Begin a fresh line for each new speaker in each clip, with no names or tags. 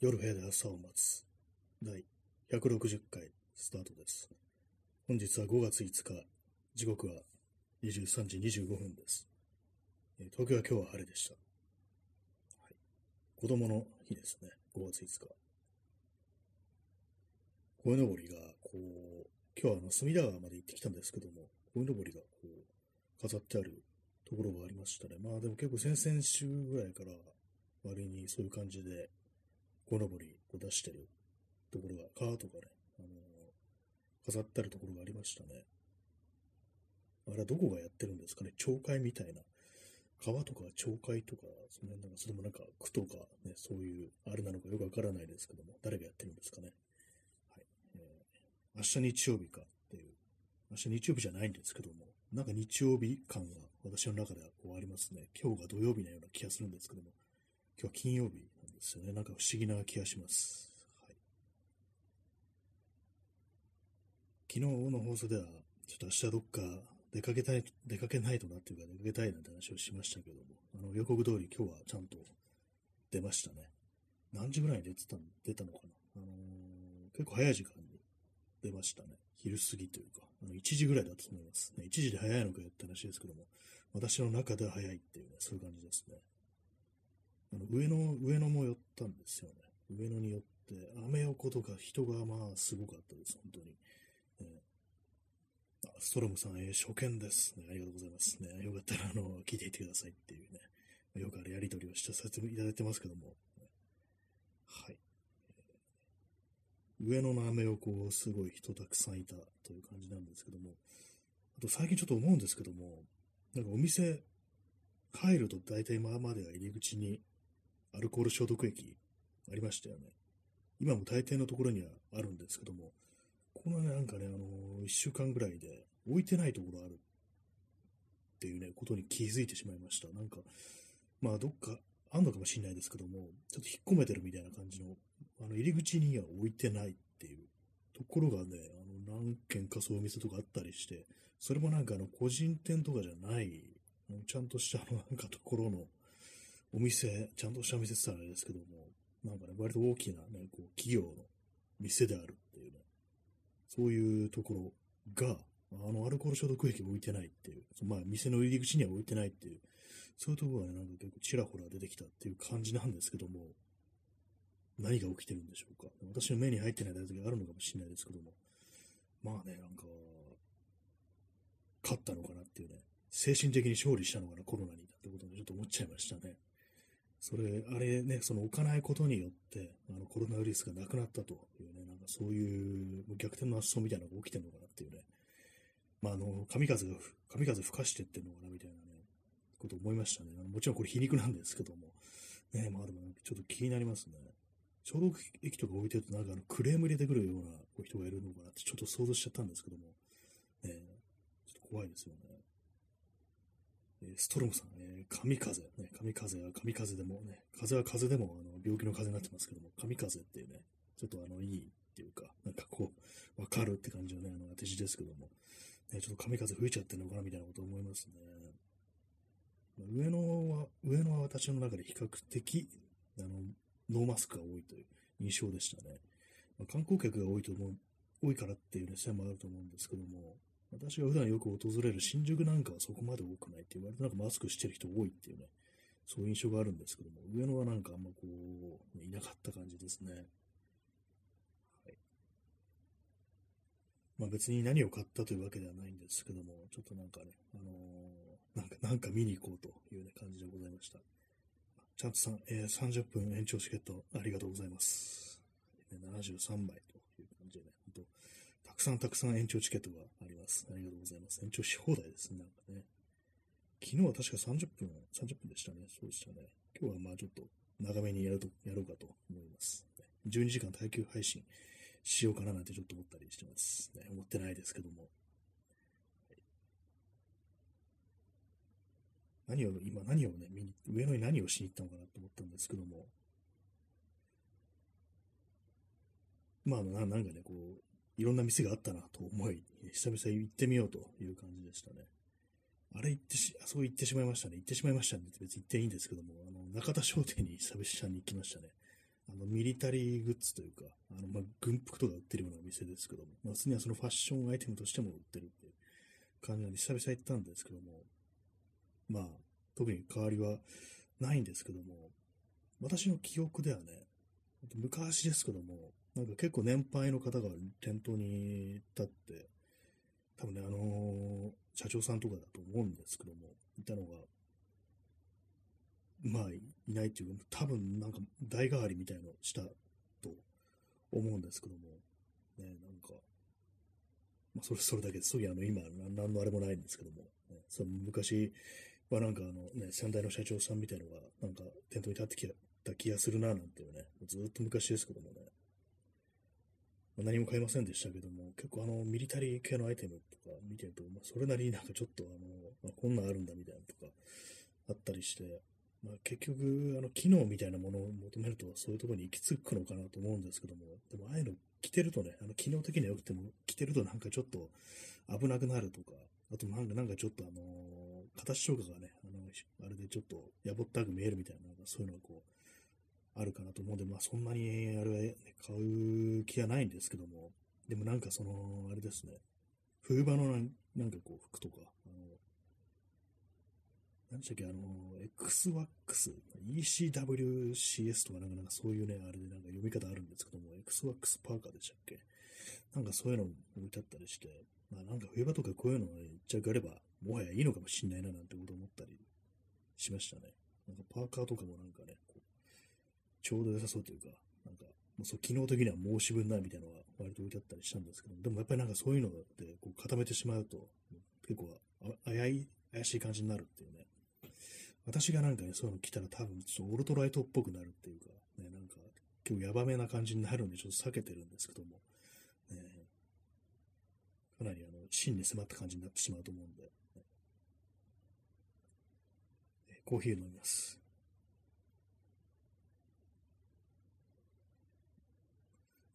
夜部屋で朝を待つ第160回スタートです。本日は5月5日、時刻は23時25分です。東京は今日は晴れでした。はい、子供の日ですね、5月5日。鯉のぼりが、こう、今日はあの隅田川まで行ってきたんですけども、鯉のぼりがこう、飾ってあるところがありましたね。まあでも結構先々週ぐらいから割にそういう感じで、このぼりを出してるところが、川とかね、あの飾ってあるところがありましたね。あれはどこがやってるんですかね？町会みたいな。川とか町会とか、その辺なんか、それもなんか区とかね、そういう、あれなのかよくわからないですけども、誰がやってるんですかね？はい。えー明日日曜日かっていう、明日日曜日じゃないんですけども、なんか日曜日感が私の中ではこうありますね。今日が土曜日のような気がするんですけども、今日は金曜日ですよね。なんか不思議な気がします。はい、昨日の放送では、ちょっと明日どっか出かけたい、出かけないとなっていうか、出かけたいなんて話をしましたけども、あの予告通り今日はちゃんと出ましたね。何時ぐらいに出てた出たのかな、あのー結構早い時間に出ましたね。昼過ぎというか、あの1時ぐらいだったと思います。ね、1時で早いのかよって話ですけども、私の中では早いっていうね、そういう感じですね。あの上野、上野も寄ったんですよね。上野に寄って、アメ横とか人がまあすごかったです、本当に。えーあストロムさん、えー初見です、ね。ありがとうございます。ね、よかったら、あの、聞いていってくださいっていうね。よくあるやりとりをしてさせていただいてますけども。はい。上野のアメ横、すごい人たくさんいたという感じなんですけども。あと最近ちょっと思うんですけども、なんかお店入ると大体今までは入り口にアルコール消毒液ありましたよね。今も大抵のところにはあるんですけども、このね、なんかね、あのー、一週間ぐらいで置いてないところあるっていうね、ことに気づいてしまいました。なんか、まあどっかあんのかもしれないですけども、ちょっと引っ込めてるみたいな感じの、あの入り口には置いてないっていうところがね、あの何軒かそういう店とかあったりして、それもなんかあの個人店とかじゃない、ちゃんとしたなんかところのお店、ちゃんとした店って言ったらあれですけども、なんかね、割と大きなね、こう企業の店であるっていうね、そういうところが、あのアルコール消毒液を置いてないっていう、まあ店の入り口には置いてないっていう、そういうところがね、なんか結構ちらほら出てきたっていう感じなんですけども、何が起きてるんでしょうか？私の目に入ってないだけがあるのかもしれないですけども、まあね、なんか、勝ったのかなっていうね、精神的に勝利したのかな、コロナにってことでちょっと思っちゃいましたね。それ、あれね、その置かないことによって、あのコロナウイルスがなくなったというね、なんかそういう逆転の発想みたいなのが起きてるのかなっていうね、まあ、あの、神風が、神風吹かしてってんのかなみたいなね、こと思いましたね。もちろんこれ皮肉なんですけども、ね、まあでもちょっと気になりますね。消毒液とか置いてるとなんかあのクレーム入れてくるような人がいるのかなってちょっと想像しちゃったんですけども、ね、ちょっと怖いですよね。ストロムさん、えー神風、ね、神風は神風でもね、風は風でもあの病気の風になってますけども、神風っていうね、ちょっとあの、いいっていうか、なんかこう、わかるって感じのね、あの、当て字ですけども、ね、ちょっと神風吹いちゃってるのかなみたいなこと思いますね。上野は、上野は私の中で比較的、あの、ノーマスクが多いという印象でしたね。まあ、観光客が多いと思う、多いからっていうね、線もあると思うんですけども、私が普段よく訪れる新宿なんかはそこまで多くないっていう、割となんかマスクしてる人多いっていうね、そういう印象があるんですけども、上野はなんかあんまこう、いなかった感じですね。はい。まあ別に何を買ったというわけではないんですけども、ちょっとなんかね、あのーなんか、なんか見に行こうというね、感じでございました。ちゃんとさん、えー30分延長チケットありがとうございます。73枚という感じでね、本当たくさんたくさん延長チケットがあります。ありがとうございます。延長し放題ですね、なんかね。昨日は確か30分、30分でしたね。そうでしたね。今日はまあちょっと長めにやると、やろうかと思います。12時間耐久配信しようかななんてちょっと思ったりしてます。ね、思ってないですけども。何を、今何をね、見に、上野に何をしに行ったのかなと思ったんですけども。まあ、ななんかね、こう、いろんな店があったなと思い、久々に行ってみようという感じでしたね。あれ行ってし、あそう行ってしまいましたね。行ってしまいましたねって別に行っていいんですけども、あの、中田商店に久々に行きましたね。あの、ミリタリーグッズというか、あの、ま、軍服とか売ってるようなお店ですけども、まあ、普通にはそのファッションアイテムとしても売ってるっていう感じなんで、久々行ったんですけども、まあ、特に変わりはないんですけども、私の記憶ではね、昔ですけども、なんか結構年配の方が店頭に立って、多分ね、あのー、社長さんとかだと思うんですけども、いたのが、まあ、いないっていうか、多分なんか代替わりみたいのしたと思うんですけども、ね、なんか、まあ、それ、それだけです。そうあの、今、何のあれもないんですけども、ね、その昔はなんかあのね、先代の社長さんみたいのが、なんか店頭に立ってきた気がするな、なんていうね、ずっと昔ですけどもね、何も買いませんでしたけども、結構あの、ミリタリー系のアイテムとか見てると、まあ、それなりになんかちょっとあの、まあ、こんなんあるんだみたいなとか、あったりして、まあ、結局、あの、機能みたいなものを求めると、そういうところに行き着くのかなと思うんですけども、でも、ああいうの着てるとね、あの、機能的には良くても、着てるとなんかちょっと危なくなるとか、あとなんか、なんかちょっとあのー、形とかがね、あの、あれでちょっとやぼったく見えるみたいな、なんかそういうのがこう、あるかなと思う。んで、まあそんなに、あれは、買う気はないんですけども、でもなんかその、あれですね、冬場のなんかこう、服とか、あの、何でしたっけ、あの、XWAX、ECWCS とかなんかなんかそういうね、あれでなんか読み方あるんですけども、XWAX パーカーでしたっけ？なんかそういうの置いてあったりして、まあなんか冬場とかこういうのが一着あれば、もはやいいのかもしんないななんてこと思ったりしましたね。なんかパーカーとかもなんかね、こうちょうど良さそうというか、なんか、もうそう機能的には申し分ないみたいなのが割と置いてあったりしたんですけど、でもやっぱりなんかそういうのでこう固めてしまうと、結構危い、怪しい感じになるっていうね。私がなんかね、そういうの来たら多分ちょっとオルトライトっぽくなるっていうか、ね、なんか今日ヤバめな感じになるんでちょっと避けてるんですけども、ね、かなりあの、芯に迫った感じになってしまうと思うんで、ね、コーヒー飲みます。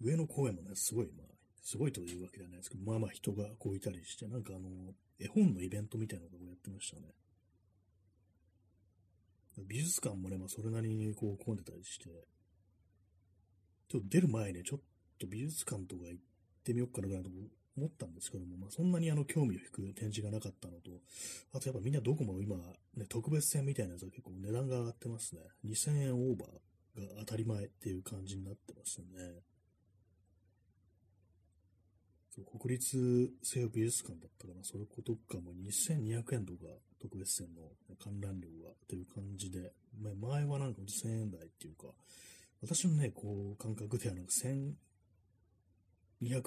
上野公園もね、すごい、まあ、すごいというわけではないですけど、まあまあ人がこういたりして、なんかあの、絵本のイベントみたいなのをやってましたね。美術館もね、まあ、それなりにこう混んでたりして、ちょっと出る前ね、ちょっと美術館とか行ってみようかなぐらいと思ったんですけども、まあ、そんなにあの興味を引く展示がなかったのと、あとやっぱみんなどこも今、ね、特別展みたいなやつは結構値段が上がってますね。2000円オーバーが当たり前っていう感じになってますね。国立西洋美術館だったかな、それことかも2200円とか特別展の観覧料がという感じで、前はなんか1000円台っていうか、私のね、こう、感覚ではなんか1200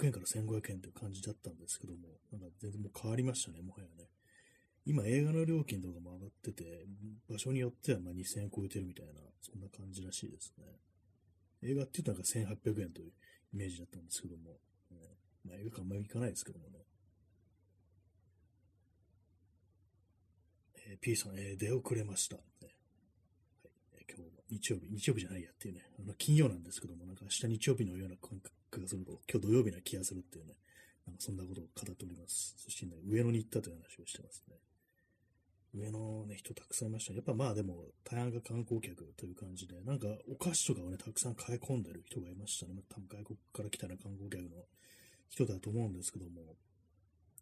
円から1500円という感じだったんですけども、なんか全然もう変わりましたね、もはやね。今映画の料金とかも上がってて、場所によってはま2000円超えてるみたいな、そんな感じらしいですね。映画って言うとなんか1800円というイメージだったんですけども、ね、まあ映画館あんまり行かないですけどもね。えー、P さん、えー、出遅れました。ねはいえー、今日も日曜日、日曜日じゃないやっていうね、あの金曜なんですけども、なんか明日日曜日のような感覚がすると、今日土曜日な気がするっていうね、なんかそんなことを語っております。そしてね、上野に行ったという話をしてますね。上野ね、人たくさんいました、ね。やっぱまあでも、大半が観光客という感じで、なんかお菓子とかをね、たくさん買い込んでる人がいましたね。多分外国から来たら観光客の人だと思うんですけども、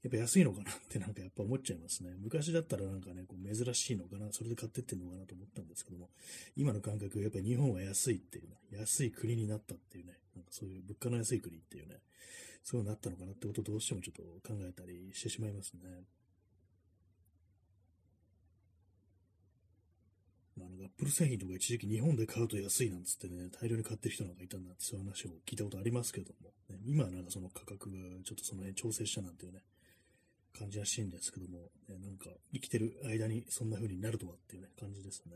やっぱ安いのかなって なんかやっぱ思っちゃいますね。昔だったらなんかね、こう珍しいのかな、それで買ってってんのかなと思ったんですけども、今の感覚、やっぱり日本は安いっていうね、安い国になったっていうね、なんかそういう物価の安い国っていうね、そういうのになったのかなってことをどうしてもちょっと考えたりしてしまいますね。あ、なんかアップル製品とか一時期日本で買うと安いなんつってね、大量に買ってる人なんかいたんだってそういう話を聞いたことありますけども、ね、今はなんかその価格がちょっとその辺調整したなんていうね、感じらしいんですけども、ね、なんか生きてる間にそんな風になるとはっていうね、感じですね。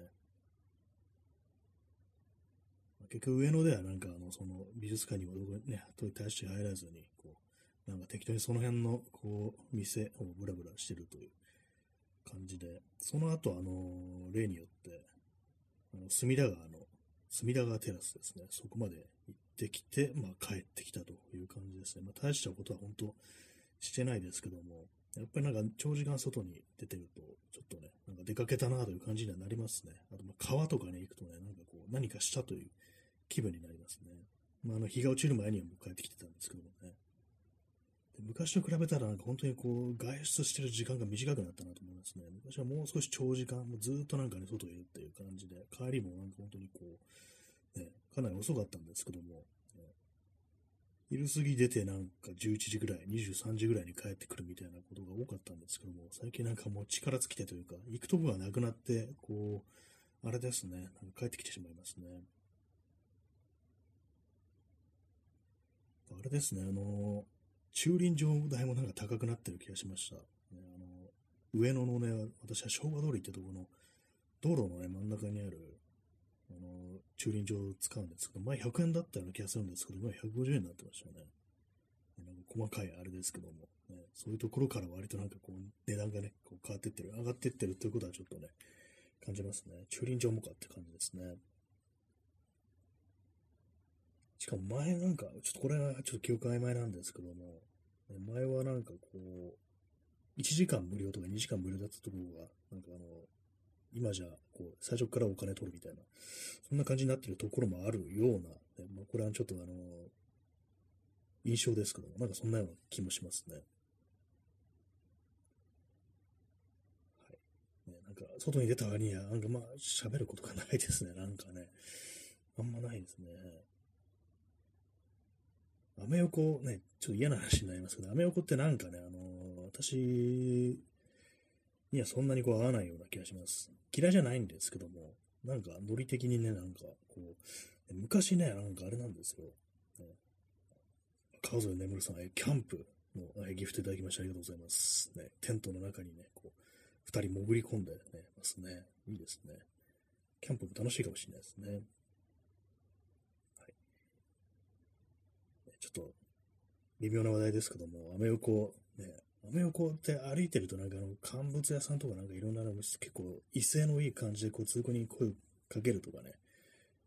結局上野ではなんかあの、その美術館にもどこね、大して入らずに、こう、なんか適当にその辺の、こう、店をブラブラしてるという。感じで、その後あの、例によって、あの、隅田川の、隅田川テラスですね、そこまで行ってきて、まあ帰ってきたという感じですね。まあ大したことは本当してないですけども、やっぱりなんか長時間外に出てると、ちょっとね、なんか出かけたなという感じにはなりますね。あと、川とかに行くとね、なんかこう、何かしたという気分になりますね。まあ、あの、日が落ちる前にはもう帰ってきてたんですけどもね。昔と比べたら本当にこう、外出してる時間が短くなったなと思いますね。昔はもう少し長時間、もうずっとなんかね、外にいるっていう感じで、帰りもなんか本当にこう、ね、かなり遅かったんですけども、ね、昼過ぎ出てなんか11時ぐらい、23時ぐらいに帰ってくるみたいなことが多かったんですけども、最近なんかもう力尽きてというか、行くとこがなくなって、こう、あれですね、なんか帰ってきてしまいますね。あれですね、あの、駐輪場代もなんか高くなってる気がしました。ね、あの上野のね、私は昭和通りってところの道路のね、真ん中にある、あの、駐輪場を使うんですけど、前100円だったような気がするんですけど、今150円になってましたね。なんか細かいあれですけども、ね、そういうところから割となんかこう、値段がね、こう変わってってる、上がってってるということはちょっとね、感じますね。駐輪場もかって感じですね。しかも前なんか、ちょっとこれはちょっと記憶曖昧なんですけども、前はなんかこう、1時間無料とか2時間無料だったところが、なんかあの、今じゃ、こう、最初からお金取るみたいな、そんな感じになってるところもあるような、ね、まあ、これはちょっとあの、印象ですけども、なんかそんなような気もしますね。はい。ね、なんか、外に出た割には、なんかまあ、喋ることがないですね、なんかね。あんまないですね。アメ横ね、ちょっと嫌な話になりますけど、アメ横ってなんかね、あの、私にはそんなにこう合わないような気がします。嫌いじゃないんですけども、なんかノリ的にね、なんかこう、昔ね、なんかあれなんですよ。ね、川添眠さん、キャンプのギフトいただきましてありがとうございます。ね、テントの中にね、こう、二人潜り込んでね、ますね。いいですね。キャンプも楽しいかもしれないですね。ちょっと、微妙な話題ですけども、アメ横、ね、アメ横って歩いてるとなんかあの、乾物屋さんとかなんかいろんなの結構威勢のいい感じでこう通行に声をかけるとかね、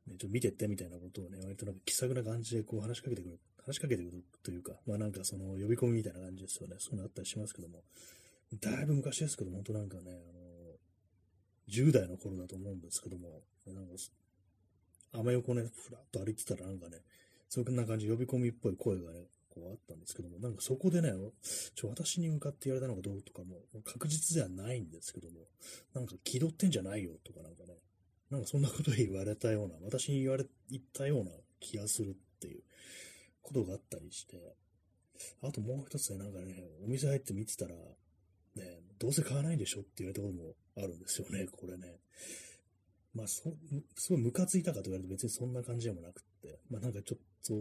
ねちょっと見てってみたいなことをね、割となんか気さくな感じでこう話しかけてくる、話しかけてくるというか、まあなんかその呼び込みみたいな感じですよね。そういうのあったりしますけども、だいぶ昔ですけども、本当なんかね、あの、10代の頃だと思うんですけども、なんか、アメ横ね、ふらっと歩いてたらなんかね、そんな感じ、呼び込みっぽい声がね、こうあったんですけども、なんかそこでね、ちょ、私に向かって言われたのかどうとかも、確実ではないんですけども、なんか気取ってんじゃないよとかなんかね、なんかそんなこと言われたような、私に言われ、言ったような気がするっていうことがあったりして、あともう一つね、なんかね、お店入って見てたら、ね、どうせ買わないでしょって言われたこともあるんですよね、これね。まあ、そ、すごいムカついたかと言われると別にそんな感じでもなくって、まあなんかちょっと、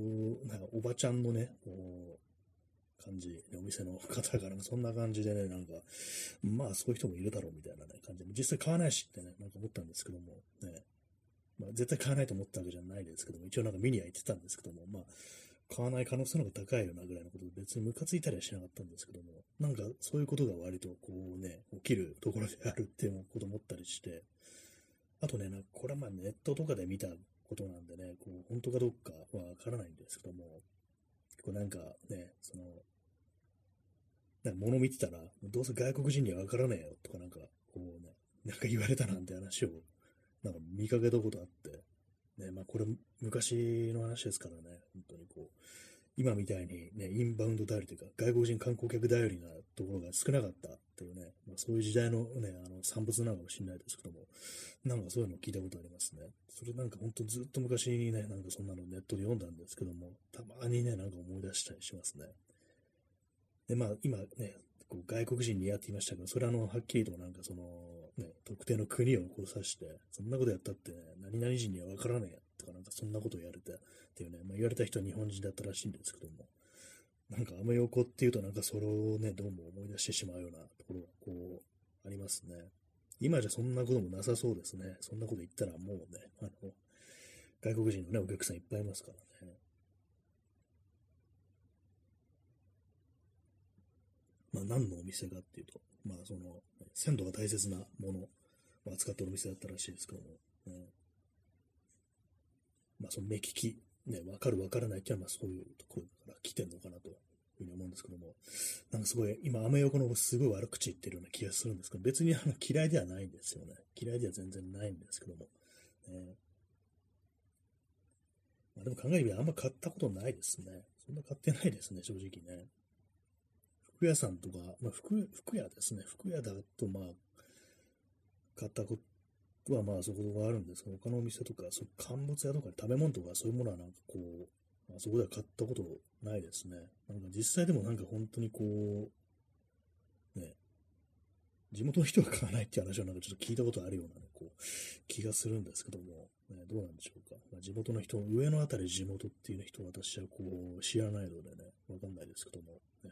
なんかおばちゃんのね、こう、感じ、お店の方からそんな感じでね、なんか、まあそういう人もいるだろうみたいなね、感じで、実際買わないしってね、なんか思ったんですけども、ね、まあ絶対買わないと思ったわけじゃないですけども、一応なんか見には行ってたんですけども、まあ、買わない可能性の方が高いよなぐらいのことで別にムカついたりはしなかったんですけども、なんかそういうことが割とこうね、起きるところであるっていうことを思ったりして、あとね、なんかこれはまあネットとかで見たことなんでね、こう、本当かどうかはわからないんですけども、結構なんかね、その、なんか物見てたら、どうせ外国人にはわからねえよとかなんか、こうね、なんか言われたなんて話を、なんか見かけたことあって、ね、まあこれ昔の話ですからね、本当にこう、今みたいにね、インバウンド頼りというか、外国人観光客頼りなところが少なかったっていうね、まあ、そういう時代のね、あの、産物なのかもしれないですけども、なんかそういうのを聞いたことありますね。それなんかほんとずっと昔にね、なんかそんなのネットで読んだんですけども、たまにね、なんか思い出したりしますね。で、まあ今ね、こう外国人にやっていましたけど、それはあの、はっきりとなんかその、ね、特定の国をこう指して、そんなことやったってね、何々人にはわからねえとかなんかそんなことを言われて、っていうね、まあ、言われた人は日本人だったらしいんですけども、なんかアメ横っていうとなんかそれをね、どうも思い出してしまうようなところがこう、ありますね。今じゃそんなこともなさそうですね。そんなこと言ったらもうね、あの、外国人のね、お客さんいっぱいいますからね。まあ何のお店かっていうと、まあその、鮮度が大切なものを扱ってるお店だったらしいですけども、ね、まあその目利きね、わかるわからないっていうのは、そういうところから来てんのかなというふうに思うんですけども、なんかすごい、今、アメ横のすごい悪口言ってるような気がするんですけど、別にあの嫌いではないんですよね。嫌いでは全然ないんですけども。ね、まあ、でも考えればあんま買ったことないですね。そんな買ってないですね、正直ね。服屋さんとか、まあ服、服屋ですね。服屋だと、まあ、買ったことはまあそこがあるんですけど、他のお店とか、そ乾物屋とか食べ物とかそういうものはなんかこう、あ、そこでは買ったことないですね。なんか実際でもなんか本当にこう、ね、地元の人が買わないっていう話はなんかちょっと聞いたことあるような、ね、こう気がするんですけども、ね、どうなんでしょうか。まあ、地元の人、上のあたり地元っていう人は私はこう知らないのでね、わかんないですけども、ね。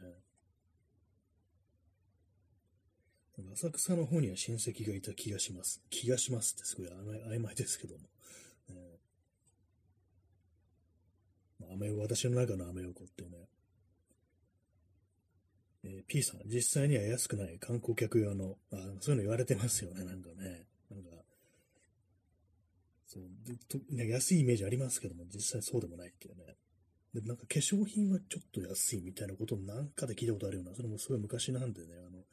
浅草の方には親戚がいた気がします。気がしますってすごい曖昧ですけども。ね、まあ、アメ私の中のアメ横ってね、えー、P さん、実際には安くない観光客用の、あそういうの言われてますよね、なんかね。なんか、そうとね、安いイメージありますけども、実際そうでもないっていうね。で、なんか化粧品はちょっと安いみたいなことをなんかで聞いたことあるような、それもすごい昔なんでね、あの、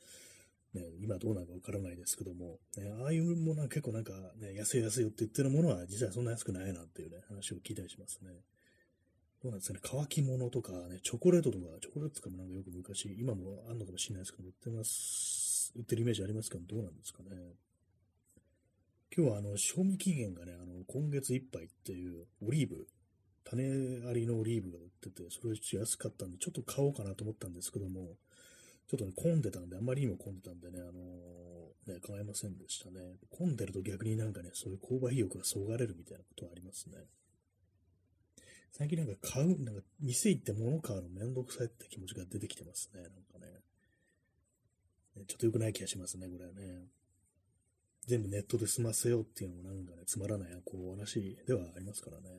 ね、今どうなのかわからないですけども、ね、ああいうものは結構なんかね、安い安いよって言ってるものは実はそんな安くないなっていうね、話を聞いたりしますね。どうなんですかね、乾き物とかね、チョコレートとか、チョコレートとかもなんかよく昔、今もあんのかもしれないですけど、売ってます、売ってるイメージありますけど、どうなんですかね。今日はあの、賞味期限がね、あの、今月いっぱいっていうオリーブ、種ありのオリーブが売ってて、それちょっと安かったんで、ちょっと買おうかなと思ったんですけども、ちょっとね、混んでたんで、あんまりにも混んでたんでね、あのー、ね、買えませんでしたね。混んでると逆になんかね、そういう購買意欲がそがれるみたいなことはありますね。最近なんか買う、なんか店行って物買うのめんどくさいって気持ちが出てきてますね。なんかね。ちょっと良くない気がしますね、これはね。全部ネットで済ませようっていうのもなんかね、つまらないこう話ではありますからね。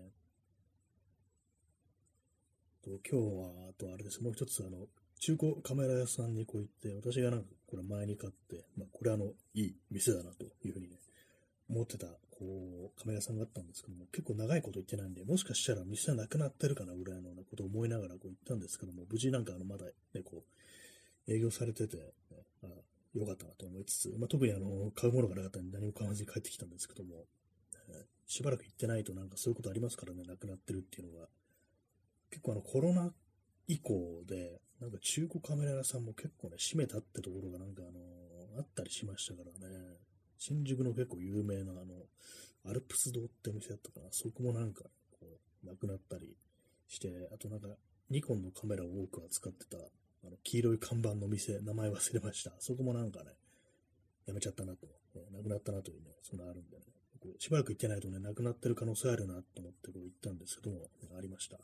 と今日は、あとあれです、もう一つあの、中古カメラ屋さんにこう行って、私がなんかこれ前に買って、まあこれあの、いい店だなというふうにね、思ってたこう、カメラ屋さんがあったんですけども、結構長いこと言ってないんで、もしかしたら店はなくなってるかなぐらいのことを思いながらこう言ったんですけども、無事なんかあの、まだね、こう、営業されてて、ね、あよかったなと思いつつ、まあ、特にあの、買うものがなかったんで何も買わずに帰ってきたんですけども、えしばらく行ってないとなんかそういうことありますからね、なくなってるっていうのが。結構あの、コロナ以降で、なんか中古カメラ屋さんも結構ね、閉めたってところがなんかあの、あったりしましたからね。新宿の結構有名なあの、アルプス堂ってお店だったかな。そこもなんか、こう、なくなったりして、あとなんか、ニコンのカメラを多く扱ってた、あの、黄色い看板の店、名前忘れました。そこもなんかね、やめちゃったなと、ね、なくなったなというね、そんなあるんでね。こうしばらく行ってないとね、なくなってる可能性あるなと思ってこう行ったんですけども、ありましたね。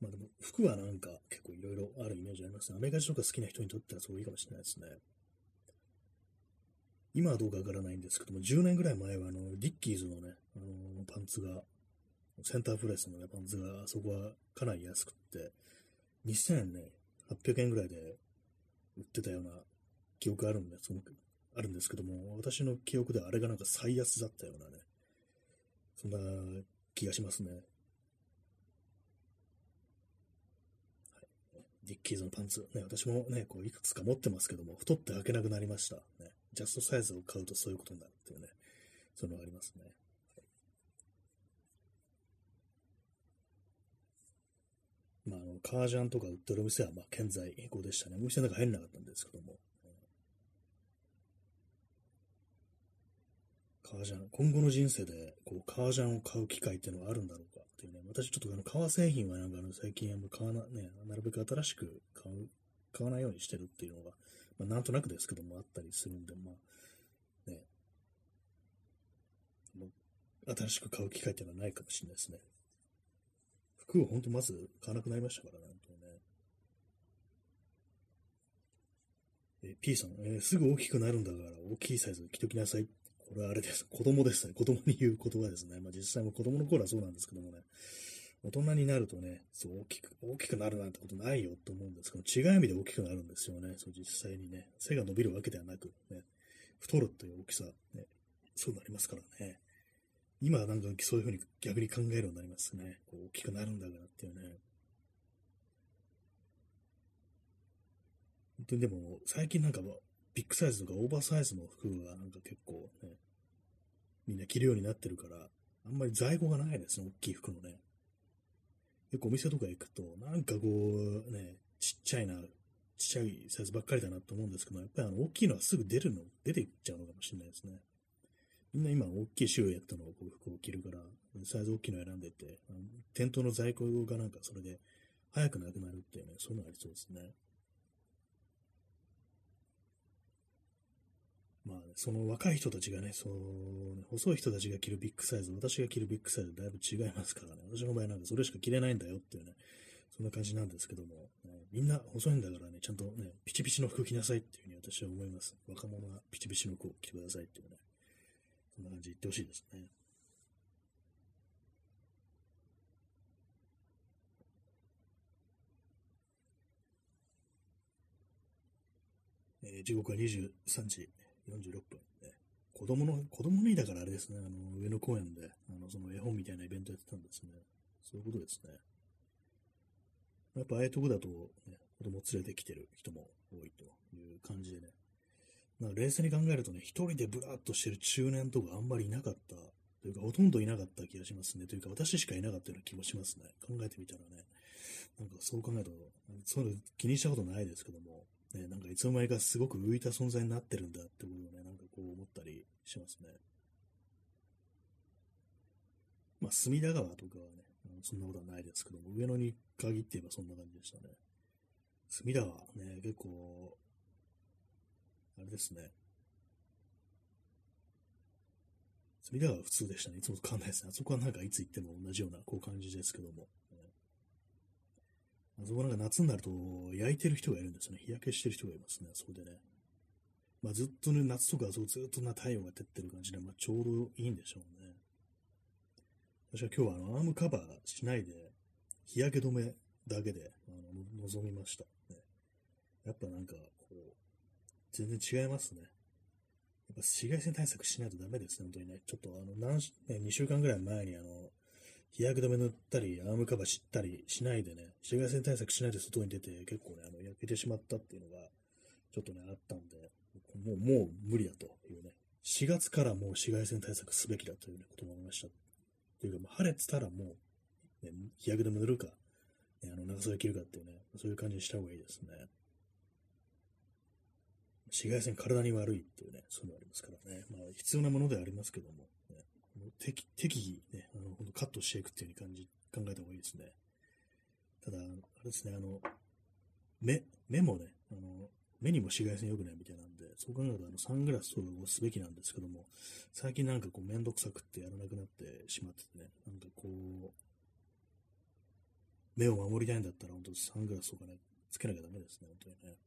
まあでも、服はなんか結構いろいろあるイメージありますね。アメリカ人とか好きな人にとってはすごいいいかもしれないですね。今はどうかわからないんですけども、10年ぐらい前はあの、ディッキーズのね、あのパンツが、センタープレスのね、パンツが、そこはかなり安くって、2000ね。800円ぐらいで売ってたような記憶あるんで、その、あるんですけども、私の記憶ではあれがなんか最安だったようなね、そんな気がしますね。ディッキーズのパンツ。ね、私もね、こういくつか持ってますけども、太って履けなくなりました。ね、ジャストサイズを買うとそういうことになるっていうね、そういうのがありますね。まあ、あの、革ジャンとか売ってるお店は、まあ、健在語でしたね。お店の中入んなかったんですけども。革ジャン、今後の人生で、こう、革ジャンを買う機会っていうのはあるんだろうかていうね、私ちょっとあの、革製品はなんかあの、最近あんま買わな、ね、なるべく新しく買う、買わないようにしてるっていうのが、まあ、なんとなくですけどもあったりするんで、まあ、ね、新しく買う機会っていうのはないかもしれないですね。服を本当まず買わなくなりましたからね、本当ね。え P さん、えー、すぐ大きくなるんだから大きいサイズ着ときなさいっこれはあれです。子供ですね。子供に言う言葉ですね。まあ実際も子供の頃はそうなんですけどもね。大人になるとね、そう大きく、大きくなるなんてことないよと思うんですけど、違う意味で大きくなるんですよね。そう実際にね。背が伸びるわけではなく、ね。太るという大きさ、ね。そうなりますからね。今はなんかそういうふうに逆に考えるようになりますね。こう大きくなるんだからっていうね。本当にでも、最近なんかビッグサイズとかオーバーサイズの服がなんか結構ね、みんな着るようになってるから、あんまり在庫がないですね、大きい服のね。結構お店とか行くと、なんかこう、ね、ちっちゃいな、ちっちゃいサイズばっかりだなと思うんですけど、やっぱりあの大きいのはすぐ出るの、出ていっちゃうのかもしれないですね。みんな今大きいシルエットの服を着るから、サイズ大きいの選んでて、店頭の在庫がなんかそれで早くなくなるっていうね、そういうのがありそうですね。まあ、その若い人たちがね、その、細い人たちが着るビッグサイズ、私が着るビッグサイズだいぶ違いますからね。私の場合なんかそれしか着れないんだよっていうね、そんな感じなんですけども、ね、みんな細いんだからね、ちゃんとね、ピチピチの服着なさいっていうふうに私は思います。若者はピチピチの服を着てくださいっていうね、そんな感じで言ってほしいですね。えー、時刻は23時46分、ね。子供の、子供の日だからあれですね、あの、上野公園で、あの、その絵本みたいなイベントやってたんですね。そういうことですね。やっぱああいうとこだと、ね、子供連れてきてる人も多いという感じでね。まあ、冷静に考えるとね、一人でブラーっとしてる中年とかあんまりいなかったというか、ほとんどいなかった気がしますね。というか、私しかいなかったような気もしますね。考えてみたらね。なんかそう考えると、そういうの気にしたことないですけども、ね、なんかいつの間にかすごく浮いた存在になってるんだってことをね、なんかこう思ったりしますね。まあ、隅田川とかはね、そんなことはないですけども、上野に限って言えばそんな感じでしたね。隅田川ね、結構、あれですね。隅田川は普通でしたね。いつもと変わんないですね。あそこはなんかいつ行っても同じようなこう感じですけども。あそこなんか夏になると焼いてる人がいるんですね。日焼けしてる人がいますね。そこでね。まあずっとね、夏とかそうずっとな太陽が照ってる感じで、まあちょうどいいんでしょうね。私は今日はあのアームカバーしないで、日焼け止めだけであの臨みました、ね。やっぱなんかこう、全然違いますね。やっぱ紫外線対策しないとダメですね、本当にね。ちょっとあの、何、ね、2週間ぐらい前にあの、日焼け止め塗ったり、アームカバー知ったりしないでね、紫外線対策しないで外に出て、結構ね、あの、焼けてしまったっていうのが、ちょっとね、あったんで、もう、もう無理だというね、4月からもう紫外線対策すべきだという、ね、ことを思いました。というか、晴れてたらもう、ね、日焼け止め塗るか、ね、あの、長袖着るかっていうね、そういう感じにした方がいいですね。紫外線体に悪いっていうね、そういうのありますからね。まあ、必要なものではありますけども、適適宜ね、あの、カットしていくっていうう感じ、考えた方がいいですね。ただ、あれですね、あの、目、目もね、あの、目にも紫外線良くないみたいなんで、そう考えるとあのサングラスをすべきなんですけども、最近なんかこうめんどくさくってやらなくなってしまっててね、なんかこう、目を守りたいんだったら本当サングラスとかね、つけなきゃダメですね、本当にね。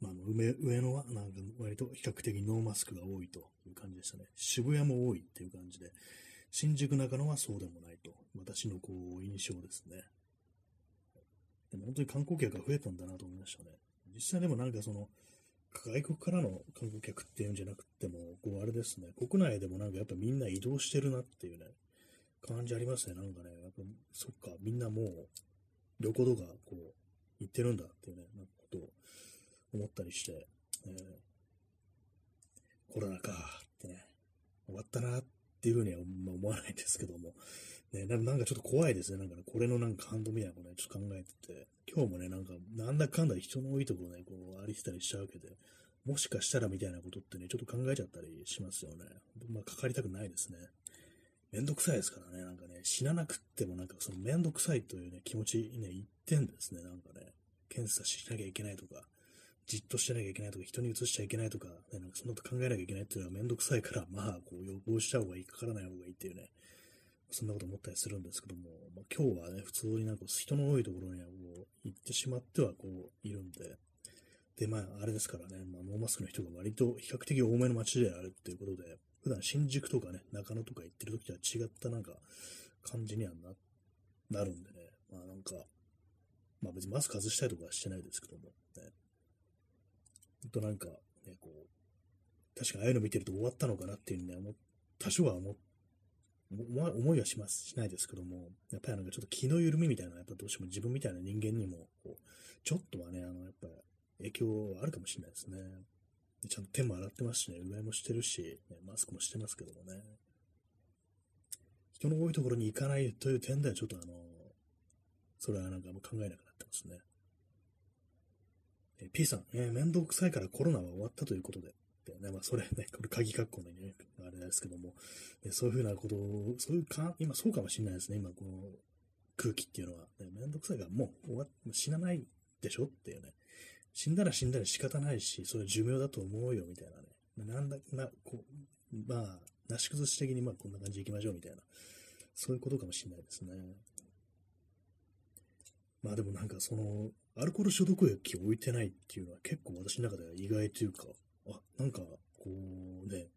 まあ、上上野はなんか割と比較的ノーマスクが多いという感じでしたね。渋谷も多いっていう感じで、新宿中野はそうでもないと、私のこう印象ですね。でも本当に観光客が増えたんだなと思いましたね。実際でもなんかその、外国からの観光客っていうんじゃなくても、こうあれですね、国内でもなんかやっぱみんな移動してるなっていうね、感じありますね。なんかね、やっぱそっか、みんなもう旅行とかこう行ってるんだっていうね、なんかことを思ったりして、えー、コロナかってね、終わったなっていうふうには思わないんですけども、ね、なんかちょっと怖いですね。なんかね、これのなんか感動みたいなことね、ちょっと考えてて、今日もね、なんか、なんだかんだ人の多いところね、こう、歩いてたりしちゃうわけで、もしかしたらみたいなことってね、ちょっと考えちゃったりしますよね。まあ、かかりたくないですね。めんどくさいですからね、なんかね、死ななくってもなんかそのめんどくさいというね、気持ちね、言ってんですね、なんかね、検査しなきゃいけないとか、じっとしてなきゃいけないとか、人に移しちゃいけないとか、ね、なんかそんなこと考えなきゃいけないっていうのはめんどくさいから、まあ、こう予防した方がいい、かからない方がいいっていうね、そんなこと思ったりするんですけども、まあ、今日はね、普通になんか人の多いところにはこう行ってしまってはこういるんで、で、まあ、あれですからね、まあ、ノーマスクの人が割と比較的多めの街であるっていうことで、普段新宿とかね、中野とか行ってる時とは違ったなんか感じにはな、なるんでね、まあなんか、まあ別にマスク外したりとかはしてないですけども、ね、となんか、ね、こう、確かにああいうの見てると終わったのかなっていうね、多少は思思いはします、しないですけども、やっぱりなんかちょっと気の緩みみたいなやっぱどうしても自分みたいな人間にも、こう、ちょっとはね、あの、やっぱ影響はあるかもしれないですね。ちゃんと手も洗ってますしね、うがいもしてるし、ね、マスクもしてますけどもね。人の多いところに行かないという点ではちょっとあの、それはなんかもう考えなくなってますね。え P さん、えー、面倒くさいからコロナは終わったということで。でね、まあ、それね、これ鍵括弧のね、あれですけども、えそういうふうなことを、そういうか、今そうかもしれないですね、今この空気っていうのは。ね、めんどくさいからもう終わっ死なないでしょっていうね。死んだら死んだら仕方ないし、それ寿命だと思うよ、みたいなね。なんだ、な、こう、まあ、なし崩し的にまあこんな感じで行きましょう、みたいな。そういうことかもしれないですね。まあでもなんかその、アルコール消毒液を置いてないっていうのは結構私の中では意外というか、あ、なんか、こうね、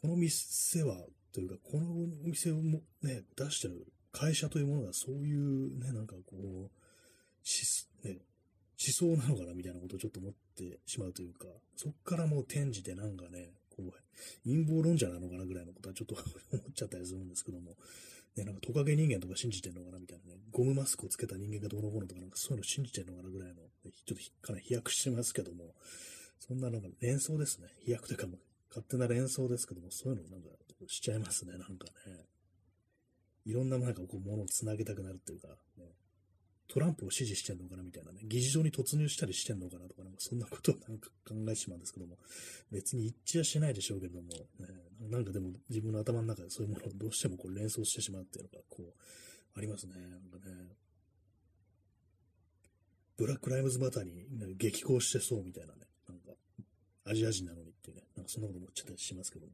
この店は、というか、このお店をもね、出してる会社というものがそういうね、なんかこう、し、ね、思想なのかなみたいなことをちょっと思ってしまうというか、そっからもう転じてなんかね、こう、陰謀論者なのかなぐらいのことはちょっと 思っちゃったりするんですけども、ね、なんかトカゲ人間とか信じてんのかな、ゴムマスクをつけた人間がどうのこうのとかなんかそういうの信じてんのかなぐらいの、ちょっとかなり飛躍してますけども、そんななんか連想ですね。飛躍というかも勝手な連想ですけども、そういうのなんかしちゃいますね、なんかね。いろんななんかこう、ものを繋げたくなるっていうか、ね、トランプを支持してんのかなみたいなね、議事堂に突入したりしてんのかなとか、なんかそんなことをなんか考えてしまうんですけども、別に一致はしないでしょうけども、ね、なんかでも自分の頭の中でそういうものをどうしてもこう連想してしまうっていうのが、こう、ありますね。なんかね、ブラックライムズマターに激高してそうみたいなね、なんか、アジア人なのにっていうね、なんかそんなこと思っちゃったりしますけどね。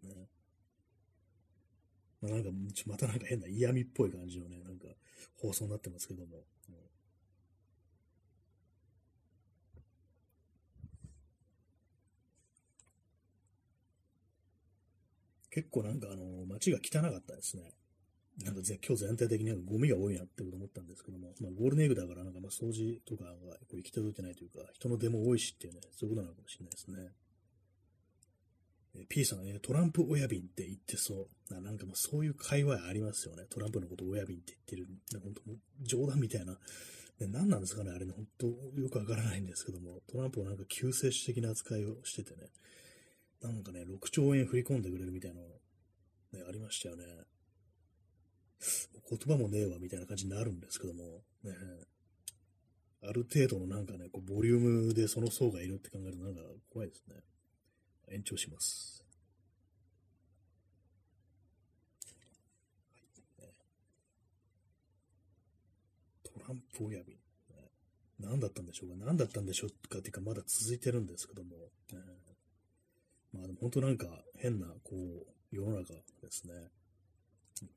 まあ、なんか、またなんか変な嫌味っぽい感じのね、なんか放送になってますけども、結構なんかあの、街が汚かったですね。なんか今日全体的になんかゴミが多いなってこと思ったんですけども、まあ、ゴールデンウィークだからなんかまあ掃除とかがこう行き届いてないというか、人の出も多いしっていうね、そういうことなのかもしれないですね。P さんね、トランプ親瓶って言ってそう。なんかまあそういう会話ありますよね。トランプのこと親瓶って言ってる。本当冗談みたいな。ね、何なんですかねあれね、本当よくわからないんですけども、トランプはなんか救世主的な扱いをしててね、なんかね、6兆円振り込んでくれるみたいなの、ね、ありましたよね。言葉もねえわ、みたいな感じになるんですけども、ね、ある程度のなんかね、こうボリュームでその層がいるって考えるとなんか怖いですね。延長します。トランプ親指、何だったんでしょうか。何だったんでしょうかっていうか、まだ続いてるんですけども、ね、まあ本当なんか変な、こう、世の中ですね。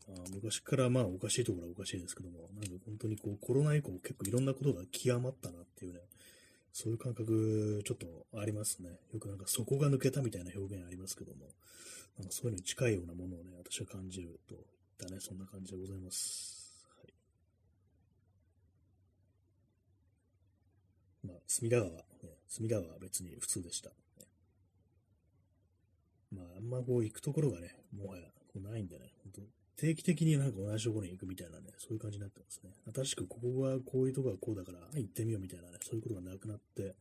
あ昔からまあおかしいところはおかしいですけども、なんか本当にこうコロナ以降結構いろんなことが極まったなっていうね、そういう感覚ちょっとありますね。よくなんか底が抜けたみたいな表現ありますけども、なんかそういうのに近いようなものをね、私は感じるといったね、そんな感じでございます。はい。まあ、隅田川、ね、隅田川は別に普通でした。まあ、あんまこう行くところがね、もはやこうないんでね、本当定期的になんか同じところに行くみたいなね、そういう感じになってますね。新しくここはこういうとこがこうだから行ってみようみたいなね、そういうことがなくなって、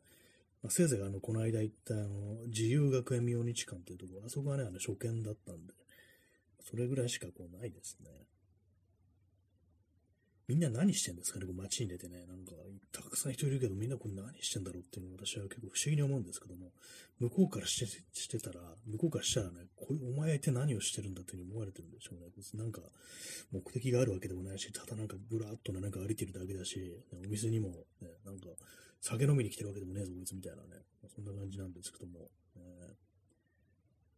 まあ、せいぜいあの、この間行ったあの、自由学園明日館っていうところ、あそこがね、あの、初見だったんで、それぐらいしかこうないですね。みんな何してんですかね、こう街に出てね、なんか、たくさん人いるけど、みんなこれ何してんだろうっていうのを私は結構不思議に思うんですけども、向こうからしてたら、向こうからしたらね、こういうお前一体何をしてるんだっていうふうに思われてるんでしょうね。別になんか、目的があるわけでもないし、ただなんかぶらっとね、なんか歩いてるだけだし、お店にもね、なんか、酒飲みに来てるわけでもねえぞ、こいつみたいなね、そんな感じなんですけども、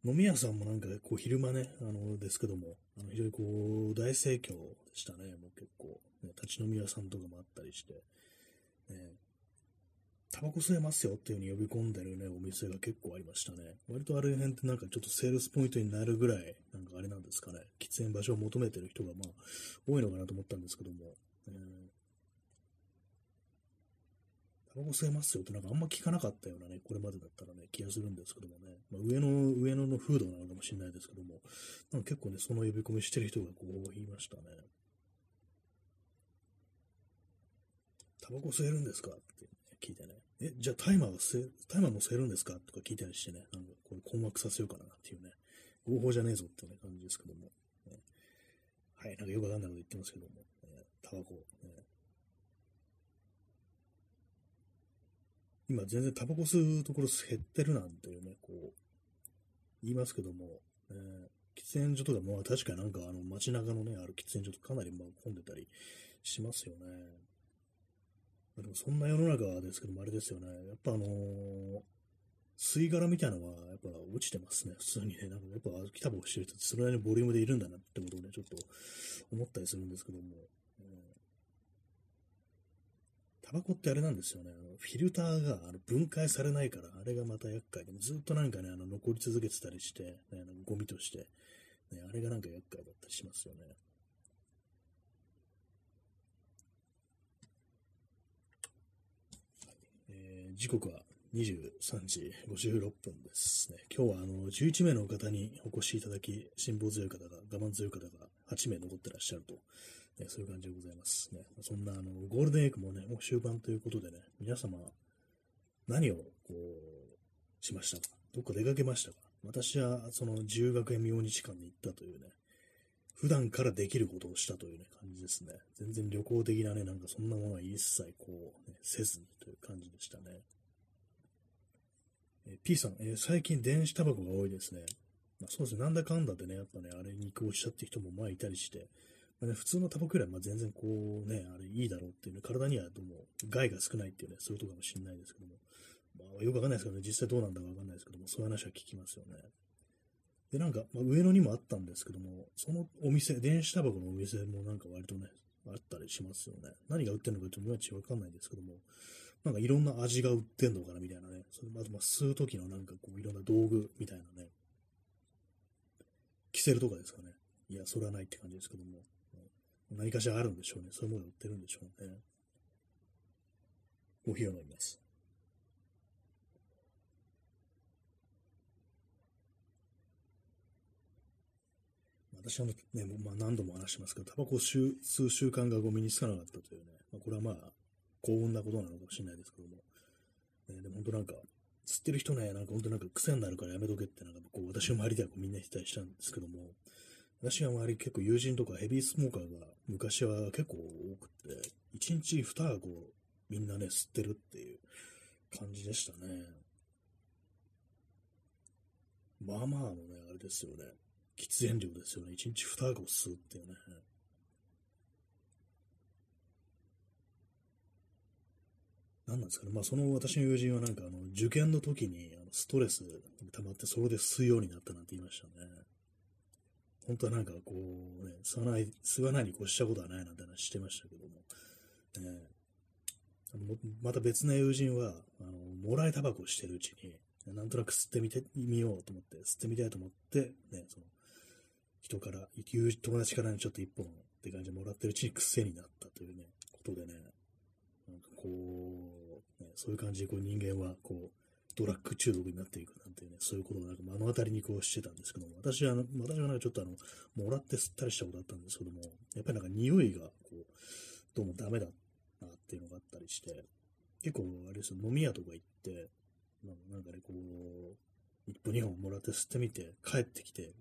飲み屋さんもなんか、こう、昼間ね、あの、ですけども、あの、非常にこう、大盛況でしたね、もう結構。ね、立ち飲み屋さんとかもあったりして、ね、タバコ吸えますよっていう風に呼び込んでるね、お店が結構ありましたね。割とあれ辺ってなんかちょっとセールスポイントになるぐらい、なんかあれなんですかね、喫煙場所を求めてる人がまあ、多いのかなと思ったんですけども、え、タバコ吸えますよってなんかあんま聞かなかったようなね、これまでだったらね、気がするんですけどもね、まあ、上の、上野の風土なのかもしれないですけども、なんか結構ね、その呼び込みしてる人がこう言いましたね。タバコ吸えるんですか？って聞いてね。え、じゃあタイマーは吸え、タイマーも吸えるんですか？とか聞いたりしてね、なんかこれ困惑させようかなっていうね、合法じゃねえぞっていうね感じですけども。ね、はい、なんかよくわかんないこと言ってますけども、ね、タバコ、ね、今全然タバコ吸うところ減ってるなんていうね、こう、言いますけども、えー、喫煙所とかも確かなんかあの街中のね、ある喫煙所とかなりまあ混んでたりしますよね。でもそんな世の中ですけどもあれですよね。やっぱあのー、吸い殻みたいなのはやっぱ落ちてますね。普通にね。なんかやっぱ来たばこしてる人ってそれなりのボリュームでいるんだなってことをね、ちょっと思ったりするんですけども。タバコってあれなんですよね。フィルターが分解されないから、あれがまた厄介で、ずっとなんかね、あの残り続けてたりして、ね、なんかゴミとして、ね、あれがなんか厄介だったりしますよね。時刻は23時56分ですね。今日はあの11名の方にお越しいただき、辛抱強い方が、我慢強い方が8名残ってらっしゃるとね、そういう感じでございますね。そんな、あの、ゴールデンウィークもね、もう終盤ということでね、皆様、何を、こう、しましたか？どっか出かけましたか？私は、その、自由学園明日館に行ったというね、普段からできることをしたというね、感じですね。全然旅行的なね、なんかそんなものは一切こう、ね、せずにという感じでしたね。え P さん、えー、最近電子タバコが多いですね。まあ、そうですね、なんだかんだでね、やっぱね、あれに移行したって人もまあいたりして、まあね、普通のタバコよりはま全然こうね、あれいいだろうっていうね、体にはどうも害が少ないっていうね、そういうことかもしれないですけども、まあ、よくわかんないですけどね、実際どうなんだかわかんないですけども、そういう話は聞きますよね。で、なんか、まあ、上野にもあったんですけども、そのお店、電子タバコのお店もなんか割とね、あったりしますよね。何が売ってるのかちょっといまいちわかんないですけども、なんかいろんな味が売ってんのかなみたいなね、それあとまあ吸う時のなんかこういろんな道具みたいなね、キセルとかですかね。いや、それはないって感じですけども、何かしらあるんでしょうね。そういうものが売ってるんでしょうね。コーヒーを飲みます。私はね、まあ、何度も話しますけど、タバコを吸う習慣がゴミにつかなかったというね、まあ、これはまあ、幸運なことなのかもしれないですけども、ね、でも本当なんか、吸ってる人ね、なんか本当なんか癖になるからやめとけって、なんかこう、私の周りではこうみんな言ったりしたんですけども、私は周り結構友人とかヘビースモーカーが昔は結構多くて、1日2箱みんなね、吸ってるっていう感じでしたね。まあまあのね、あれですよね。喫煙量ですよね。1日2箱吸うっていうね。何なんですかね。まあその私の友人はなんかあの受験の時にあのストレス溜まってそれで吸うようになったなんて言いましたね。本当はなんかこう、ね、吸わない、吸わないに越したことはないなんて話してましたけども、ね、あのまた別の友人は、あの、もらいタバコをしてるうちに、なんとなく吸ってみて、みようと思って、吸ってみたいと思って、ね、その、人から、友達からちょっと一本って感じでもらってるうちに癖になったというね、ことでね、なんかこう、ね、そういう感じでこう人間はこう、ドラッグ中毒になっていくなんていうね、そういうことをなんか目の当たりにこうしてたんですけども、私は、私はなんかちょっとあの、もらって吸ったりしたことあったんですけども、やっぱりなんか匂いがこう、どうもダメだなっていうのがあったりして、結構あれですよ、飲み屋とか行って、なんかね、こう、一本二本もらって吸ってみて、帰ってきて、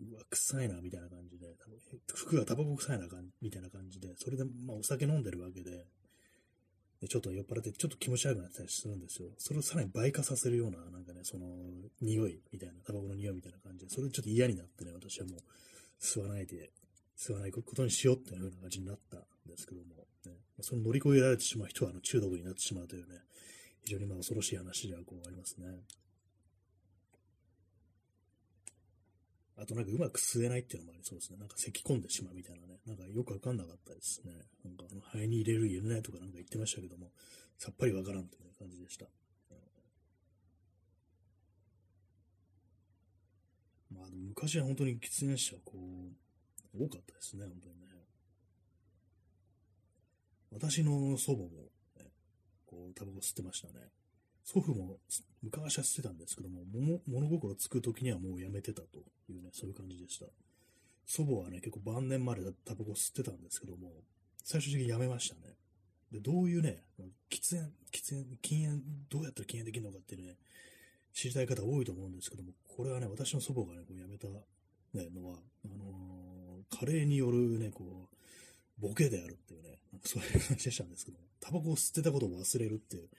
うわ、臭いな、みたいな感じで、服がタバコ臭いな、みたいな感じで、それで、まあ、お酒飲んでるわけ、でちょっと酔っ払ってちょっと気持ち悪くなったりするんですよ。それをさらに倍化させるような、なんかね、その、匂いみたいな、タバコの匂いみたいな感じで、それちょっと嫌になってね、私はもう、吸わないで、吸わないことにしようっていうような感じになったんですけども、ね、その乗り越えられてしまう人は、あの、中毒になってしまうというね、非常にまあ恐ろしい話ではこうありますね。あとなんかうまく吸えないっていうのもありそうですね。なんか咳き込んでしまうみたいなね。なんかよくわかんなかったですね。なんかあの肺に入れる入れないとかなんか言ってましたけども、さっぱりわからんという感じでした。まあ昔は本当に喫煙者はこう、多かったですね、本当にね。私の祖母も、ね、こう、タバコ吸ってましたね。祖父も昔は吸ってたんですけども、も物心つく時にはもうやめてたというね、そういう感じでした。祖母はね、結構晩年までタバコ吸ってたんですけども、最終的にやめましたね。で、どういうね、喫煙、喫煙、禁煙、どうやったら禁煙できるのかっていうね、知りたい方多いと思うんですけども、これはね、私の祖母がね、こうやめた、ね、のは、あのー、加齢によるね、こう、ボケであるっていうね、なんかそういう感じでしたんですけども、タバコを吸ってたことを忘れるっていう、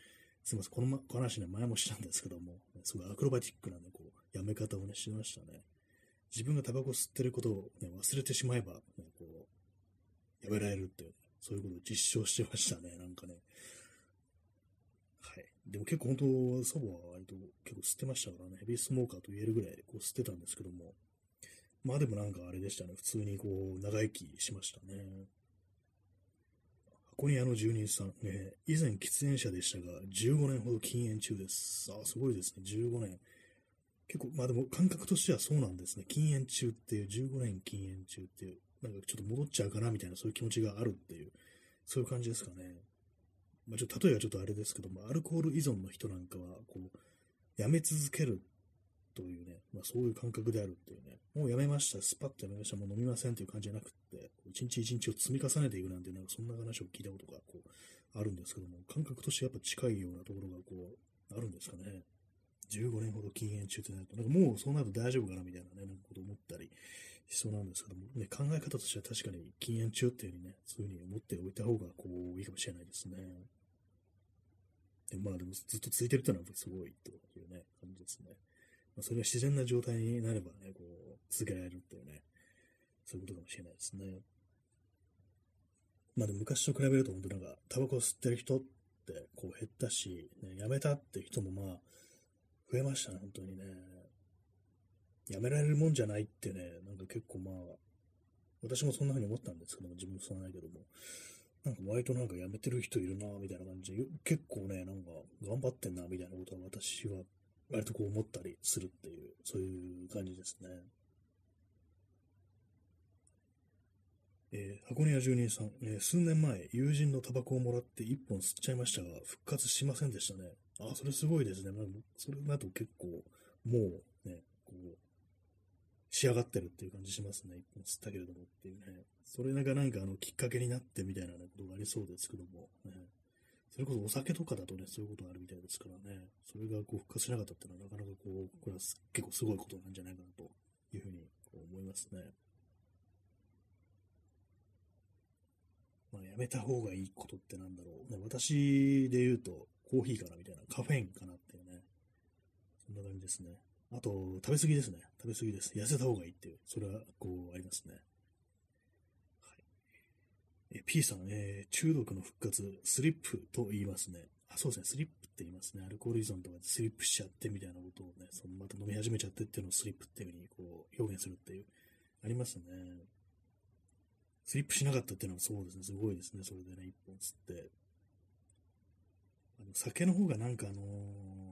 すみません、この、ま、話ね、前もしたんですけども、すごいアクロバティックなね、こう、やめ方をね、しましたね。自分がタバコ吸ってることを、ね、忘れてしまえば、ね、こう、やめられるっていう、ね、そういうことを実証してましたね、なんかね。はい。でも結構本当、祖母は割と結構吸ってましたからね、ヘビースモーカーと言えるぐらいこう吸ってたんですけども、まあでもなんかあれでしたね、普通にこう、長生きしましたね。箱庭の住人さん、えー、以前喫煙者でしたが、15年ほど禁煙中です。あ、すごいですね、15年。結構、まあでも感覚としてはそうなんですね。禁煙中っていう、15年禁煙中っていう、なんかちょっと戻っちゃうかなみたいなそういう気持ちがあるっていう、そういう感じですかね。まあ、ちょっと例えがちょっとあれですけども、アルコール依存の人なんかは、こう、やめ続けるというね、まあ、そういう感覚であるっていうね、もうやめました、スパッとやめました、もう飲みませんという感じじゃなくって、一日一日を積み重ねていくなんて、なんかそんな話を聞いたことがこうあるんですけども、感覚としてやっぱ近いようなところがこう、あるんですかね。15年ほど禁煙中ってなると、なんかもうそうなると大丈夫かなみたいなね、なんかこと思ったりしそうなんですけども、ね、考え方としては確かに禁煙中っていうふうにね、そういうふうに思っておいた方がこう、いいかもしれないですね。でまあでもずっと続いてるっていうのはすごいというね、感じですね。まあ、それが自然な状態になればね、こう、続けられるっていうね、そういうことかもしれないですね。まあでも昔と比べると本当なんか、タバコ吸ってる人ってこう減ったし、ね、やめたっていう人もまあ、増えましたね、本当にね。やめられるもんじゃないってね、なんか結構まあ、私もそんな風に思ったんですけども、自分もそうないけども、なんか割となんか辞めてる人いるなみたいな感じで、結構ね、なんか頑張ってんなみたいなことは私は割とこう思ったりするっていう、そういう感じですね。えー、箱根屋住人さん、えー、数年前、友人のタバコをもらって一本吸っちゃいましたが、復活しませんでしたね。あ、それすごいですね。まあ、それだと結構、もうね、こう、仕上がってるっていう感じしますね。一本吸ったけれどもっていうね。それがなんかあの、きっかけになってみたいな、ことがありそうですけども、ね。それこそお酒とかだとね、そういうことがあるみたいですからね。それがこう復活しなかったっていうのはなかなかこう、これは結構すごいことなんじゃないかなというふうに思いますね。まあ、やめた方がいいことってなんだろう。ね、私で言うと、コーヒーかなみたいな、カフェインかなっていうね。そんな感じですね。あと、食べ過ぎですね。食べ過ぎです。痩せた方がいいっていう、それは、こう、ありますね。え、P さん、えー、中毒の復活、スリップと言いますね。あ、そうですね、スリップって言いますね。アルコール依存とかでスリップしちゃってみたいなことをね、そのまた飲み始めちゃってっていうのをスリップっていうふうに、こう、表現するっていう、ありますね。スリップしなかったっていうのはそうですね、すごいですね、それでね、一本吸って。あの酒の方がなんかあの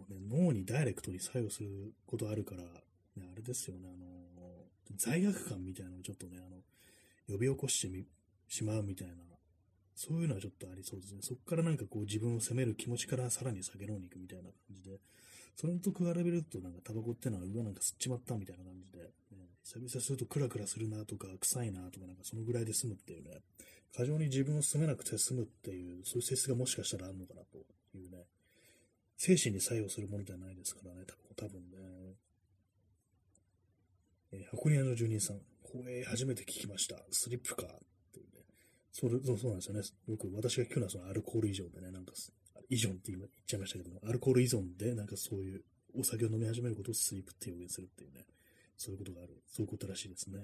ね、脳にダイレクトに作用することあるから、ね、あれですよね、あの罪悪感みたいなのをちょっとね、あの、呼び起こしてみ、しまうみたいな、そういうのはちょっとありそうですね。そこからなんかこう自分を責める気持ちからさらに酒飲みに行くみたいな感じで、それと比べるとなんかタバコってのは、うわ、なんか吸っちまったみたいな感じで、ね、久々するとクラクラするなとか、臭いなとか、なんかそのぐらいで済むっていうね、過剰に自分を責めなくて済むっていう、そういう性質がもしかしたらあるのかなというね、精神に作用するものではないですからね、タバコ多分ね。えー、箱庭の住人さん、これ初めて聞きました。スリップか。それそうなんですよね。よく私が聞くのはそのアルコール依存でね、なんか、依存って言っちゃいましたけども、アルコール依存でなんかそういうお酒を飲み始めることをスリップって表現するっていうね、そういうことがある。そういうことらしいですね。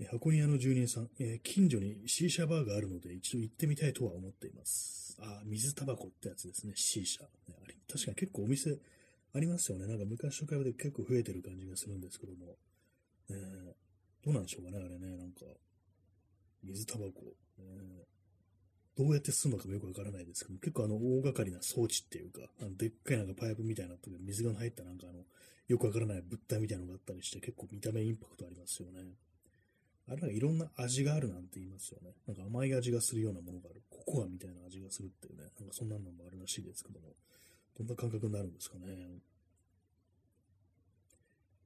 え箱庭の住人さん、えー、近所にシーシャバーがあるので一度行ってみたいとは思っています。あ、水タバコってやつですね、シーシャ。ね、あれ確かに結構お店ありますよね。なんか昔と比べて結構増えてる感じがするんですけども。えー、どうなんでしょうかね、あれね、なんか。水タバコ。えー、どうやって進むのかもよくわからないですけど結構あの大掛かりな装置っていうか、あのでっかいなんかパイプみたいなとこ水が入ったなんかあの、よくわからない物体みたいなのがあったりして、結構見た目インパクトありますよね。あれなんかいろんな味があるなんて言いますよね。なんか甘い味がするようなものがある。ココアみたいな味がするっていうね。なんかそんなのもあるらしいですけども。どんな感覚になるんですかね。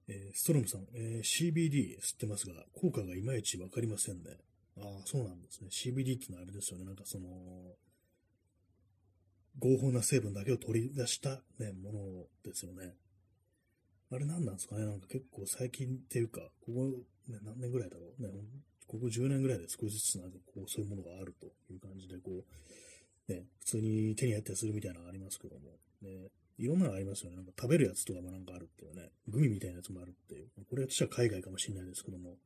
えー、ストロムさん、えー、CBD 吸ってますが、効果がいまいちわかりませんね。ああ、そうなんですね。CBD ってのはあれですよね。なんかその、合法な成分だけを取り出した、ね、ものですよね。あれ何なんですかね？なんか結構最近っていうか、ここ、ね、何年ぐらいだろう？ね、ここ10年ぐらいで少しずつなんかこう、そういうものがあるという感じで、こう、ね、普通に手に入ったりするみたいなのがありますけども、ね、いろんなのありますよね。なんか食べるやつとかもなんかあるっていうね、グミみたいなやつもあるっていう。これは私は海外かもしれないですけども、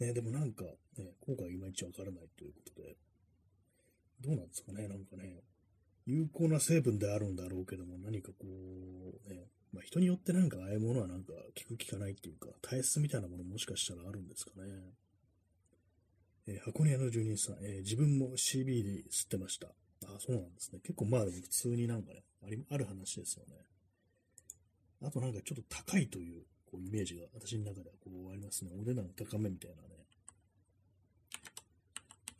ね、でもなんか、ね、効果がいまいちわからないということで、どうなんですかね、なんかね、有効な成分であるんだろうけども、何かこう、ね、まあ、人によってなんかああいうものはなんか効く効かないっていうか、体質みたいなものもしかしたらあるんですかね。えー、箱根屋の住人さん、えー、自分も CBD 吸ってました。あ、そうなんですね。結構まあでも普通になんかね、ありある話ですよね。あとなんかちょっと高いというこうイメージが私の中ではこうありますね。お値段高めみたいなね。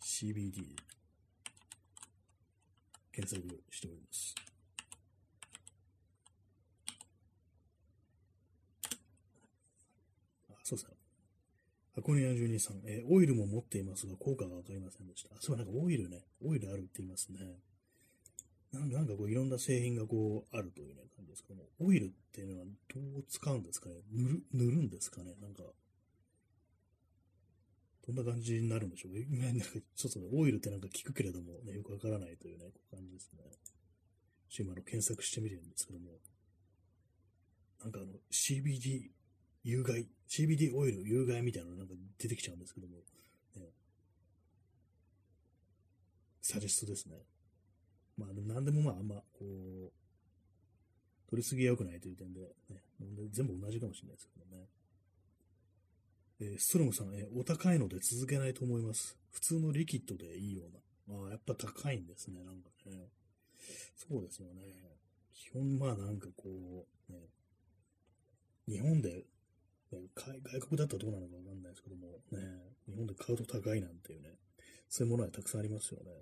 CBD 検索しております。あ、そうですね。箱根屋住人さん、えー、オイルも持っていますが、効果がわかりませんでした。あ、そう、なんかオイルね、オイルあるって言いますね。なんなんかこういろんな製品がこうあるというね感じですけども、オイルっていうのはどう使うんですかね。塗る、塗るんですかね。なんか、どんな感じになるんでしょうなんかちょっとね、オイルってなんか聞くけれども、ね、よくわからないというね、こう感じですね。今の検索してみてるんですけども、なんかあの、CBD 有害、CBD オイル有害みたいなのなんか出てきちゃうんですけども、ね、サジェストですね。まあ、でも何でもまあ、あんま、こう、取りすぎが良くないという点で、ね、全部同じかもしれないですけどね。えー、ストロムさん、えー、お高いので続けないと思います。普通のリキッドでいいような。ああ、やっぱ高いんですね、なんかね。そうですよね。基本、まあなんかこう、ね、日本で、ね、外国だったらどうなのかわかんないですけども、ね、日本で買うと高いなんていうね、そういうものはたくさんありますよね。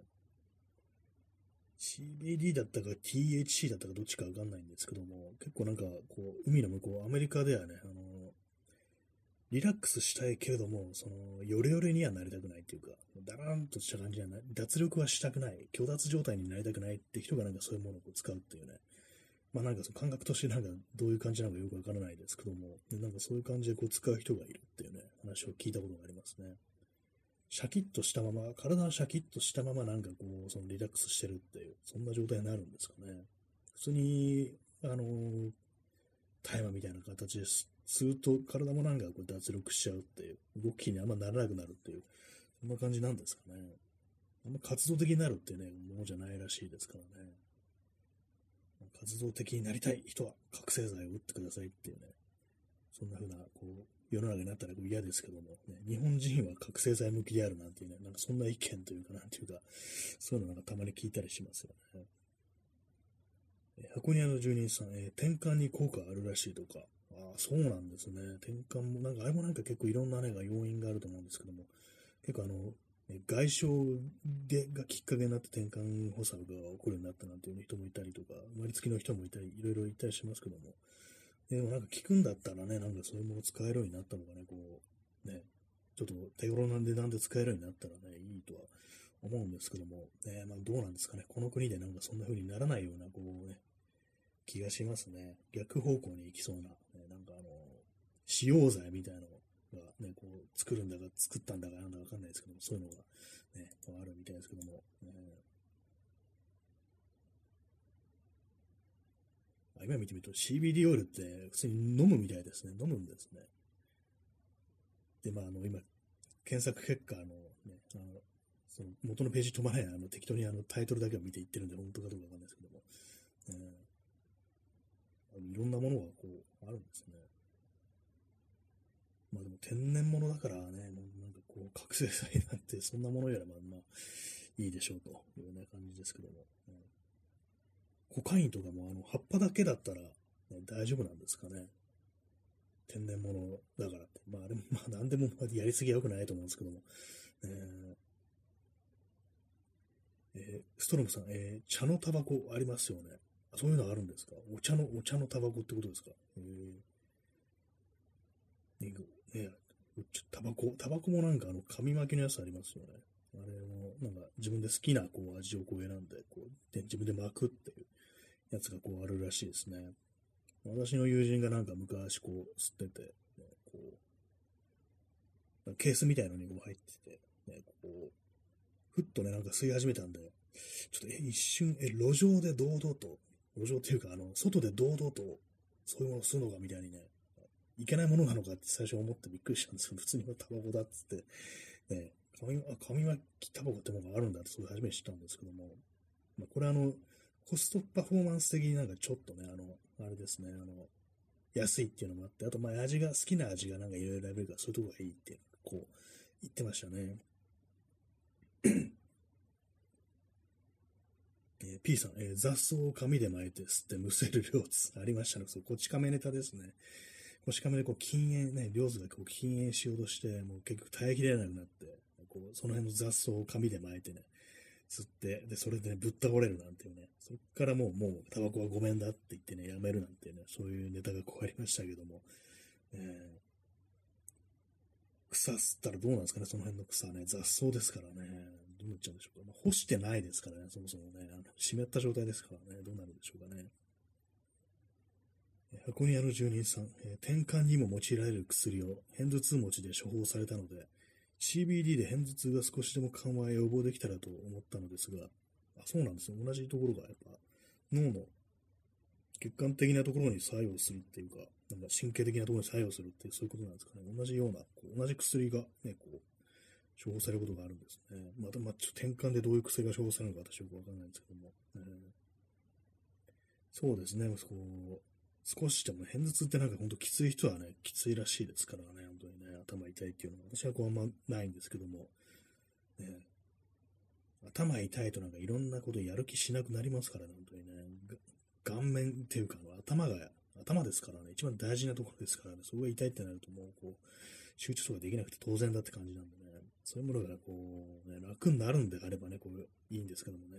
CBD だったか THC だったかどっちかわかんないんですけども、結構なんか、こう、海の向こう、アメリカではね、あの、リラックスしたいけれども、その、ヨレヨレにはなりたくないっていうか、だらんとした感じにはない脱力はしたくない、虚脱状態になりたくないって人がなんかそういうものを使うっていうね。まあなんかその感覚としてなんかどういう感じなのかよくわからないですけども、なんかそういう感じでこう使う人がいるっていうね、話を聞いたことがありますね。シャキッとしたまま、体はシャキッとしたままなんかこう、そのリラックスしてるっていう、そんな状態になるんですかね。普通に、あの、大麻みたいな形です吸うと体もなんかこう脱力しちゃうっていう、動きにあんまならなくなるっていう、そんな感じなんですかね。あんま活動的になるっていうね、ものじゃないらしいですからね。活動的になりたい人は覚醒剤を打ってくださいっていうね、そんな風な、こう、世の中になったら嫌ですけども、ね、日本人は覚醒剤向きであるなんていうね、なんかそんな意見というか、なんていうか、そういうのなんかたまに聞いたりしますよね。箱庭の住人さん、えー、転換に効果あるらしいとか、ああ、そうなんですね。転換も、なんかあれもなんか結構いろんなね、要因があると思うんですけども、結構あの、外傷でがきっかけになって転換補佐が起こるようになったなんていう人もいたりとか、生まれつきの人もいたり、いろいろいたりしますけども、でもなんか聞くんだったらね、なんかそういうもの使えるようになったのがね、こう、ね、ちょっと手頃な値段で使えるようになったらね、いいとは思うんですけども、ね、まあどうなんですかね、この国でなんかそんな風にならないような、こうね、気がしますね。逆方向に行きそうな、ね、なんかあの、使用剤みたいなのがね、こう、作るんだか、作ったんだかなんだかわかんないですけども、そういうのがね、あるみたいですけども、ね、今見てみると CBD オイルって普通に飲むみたいですね。飲むんですね。で、まあ、あの、今、検索結果、の、ね、あの、その元のページ飛ばない、あの、適当にあの、タイトルだけを見ていってるんで、本当かどうかわかんないですけども、えー、いろんなものがこう、あるんですね。まあでも天然物だからね、なんかこう、覚醒剤なんてそんなものよりもまあ、いいでしょうというね、感じですけども。コカインとかもあの葉っぱだけだったら、ね、大丈夫なんですかね。天然物だからって。まあ、あれも、まあ、なんでもやりすぎは良くないと思うんですけども。えーえー、ストロムさん、えー、茶のタバコありますよね。そういうのあるんですか？お茶の、お茶のタバコってことですか？えー、ね、タバコ、タバコもなんかあの、紙巻きのやつありますよね。あれも、なんか自分で好きなこう味をこう選んで、こう、で自分で巻くっていうやつがこうあるらしいですね。私の友人がなんか昔こう吸ってて、ね、こう、ケースみたいのにこう入ってて、ね、こう、ふっとね、なんか吸い始めたんで、ちょっと一瞬、え、路上で堂々と、路上っていうか、あの、外で堂々と、そういうものを吸うのかみたいにね、いけないものなのかって最初思ってびっくりしたんですけど、普通にタバコだっつって、ね、紙、あ、紙巻きタバコってものがあるんだって、それ初めて知ったんですけども、まあ、これあの、コストパフォーマンス的になんかちょっとね、あの、あれですね、あの、安いっていうのもあって、あと、まあ、味が、好きな味がなんかいろいろ選べるから、そういうとこがいいっていうの、こう、言ってましたね。えー、P さん、えー、雑草を紙で巻いて吸ってむせる量つありましたね。そう、こち亀ネタですね。こち亀でこう禁煙ね、量子がこう禁煙しようとして、もう結局耐えきれなくなって、こう、その辺の雑草を紙で巻いてね、吸って、で、それで、ね、ぶっ倒れるなんていうね、そっからもう、もう、タバコはごめんだって言ってね、やめるなんてね、そういうネタがこうありましたけども、えー、草吸ったらどうなんですかね、その辺の草ね、雑草ですからね、どうなっちゃうんでしょうか。まあ、干してないですからね、そもそもね、あの湿った状態ですからね、どうなるんでしょうかね。箱庭の住人さん、えー、転換にも用いられる薬を片頭痛持ちで処方されたので、CBD で片頭痛が少しでも緩和や予防できたらと思ったのですが、あそうなんですね。同じところがやっぱ脳の血管的なところに作用するっていうか、なんか神経的なところに作用するっていうそういうことなんですかね。同じような、こう同じ薬がね、こう、処方されることがあるんですね。また、まあ、ちょっと転換でどういう薬が処方されるのか私よくわかんないんですけども。えー、そうですね。こう少しでも片頭痛ってなんかほんときつい人はね、きついらしいですからね、本当にね、頭痛いっていうのは、私はこうあんまないんですけども、ね、頭痛いとなんかいろんなことやる気しなくなりますからね、本当にね、顔面っていうか、頭が、頭ですからね、一番大事なところですからね、そこが痛いってなるともうこう、集中とかできなくて当然だって感じなんでね、そういうものがこう、ね、楽になるんであればね、こう、いいんですけどもね、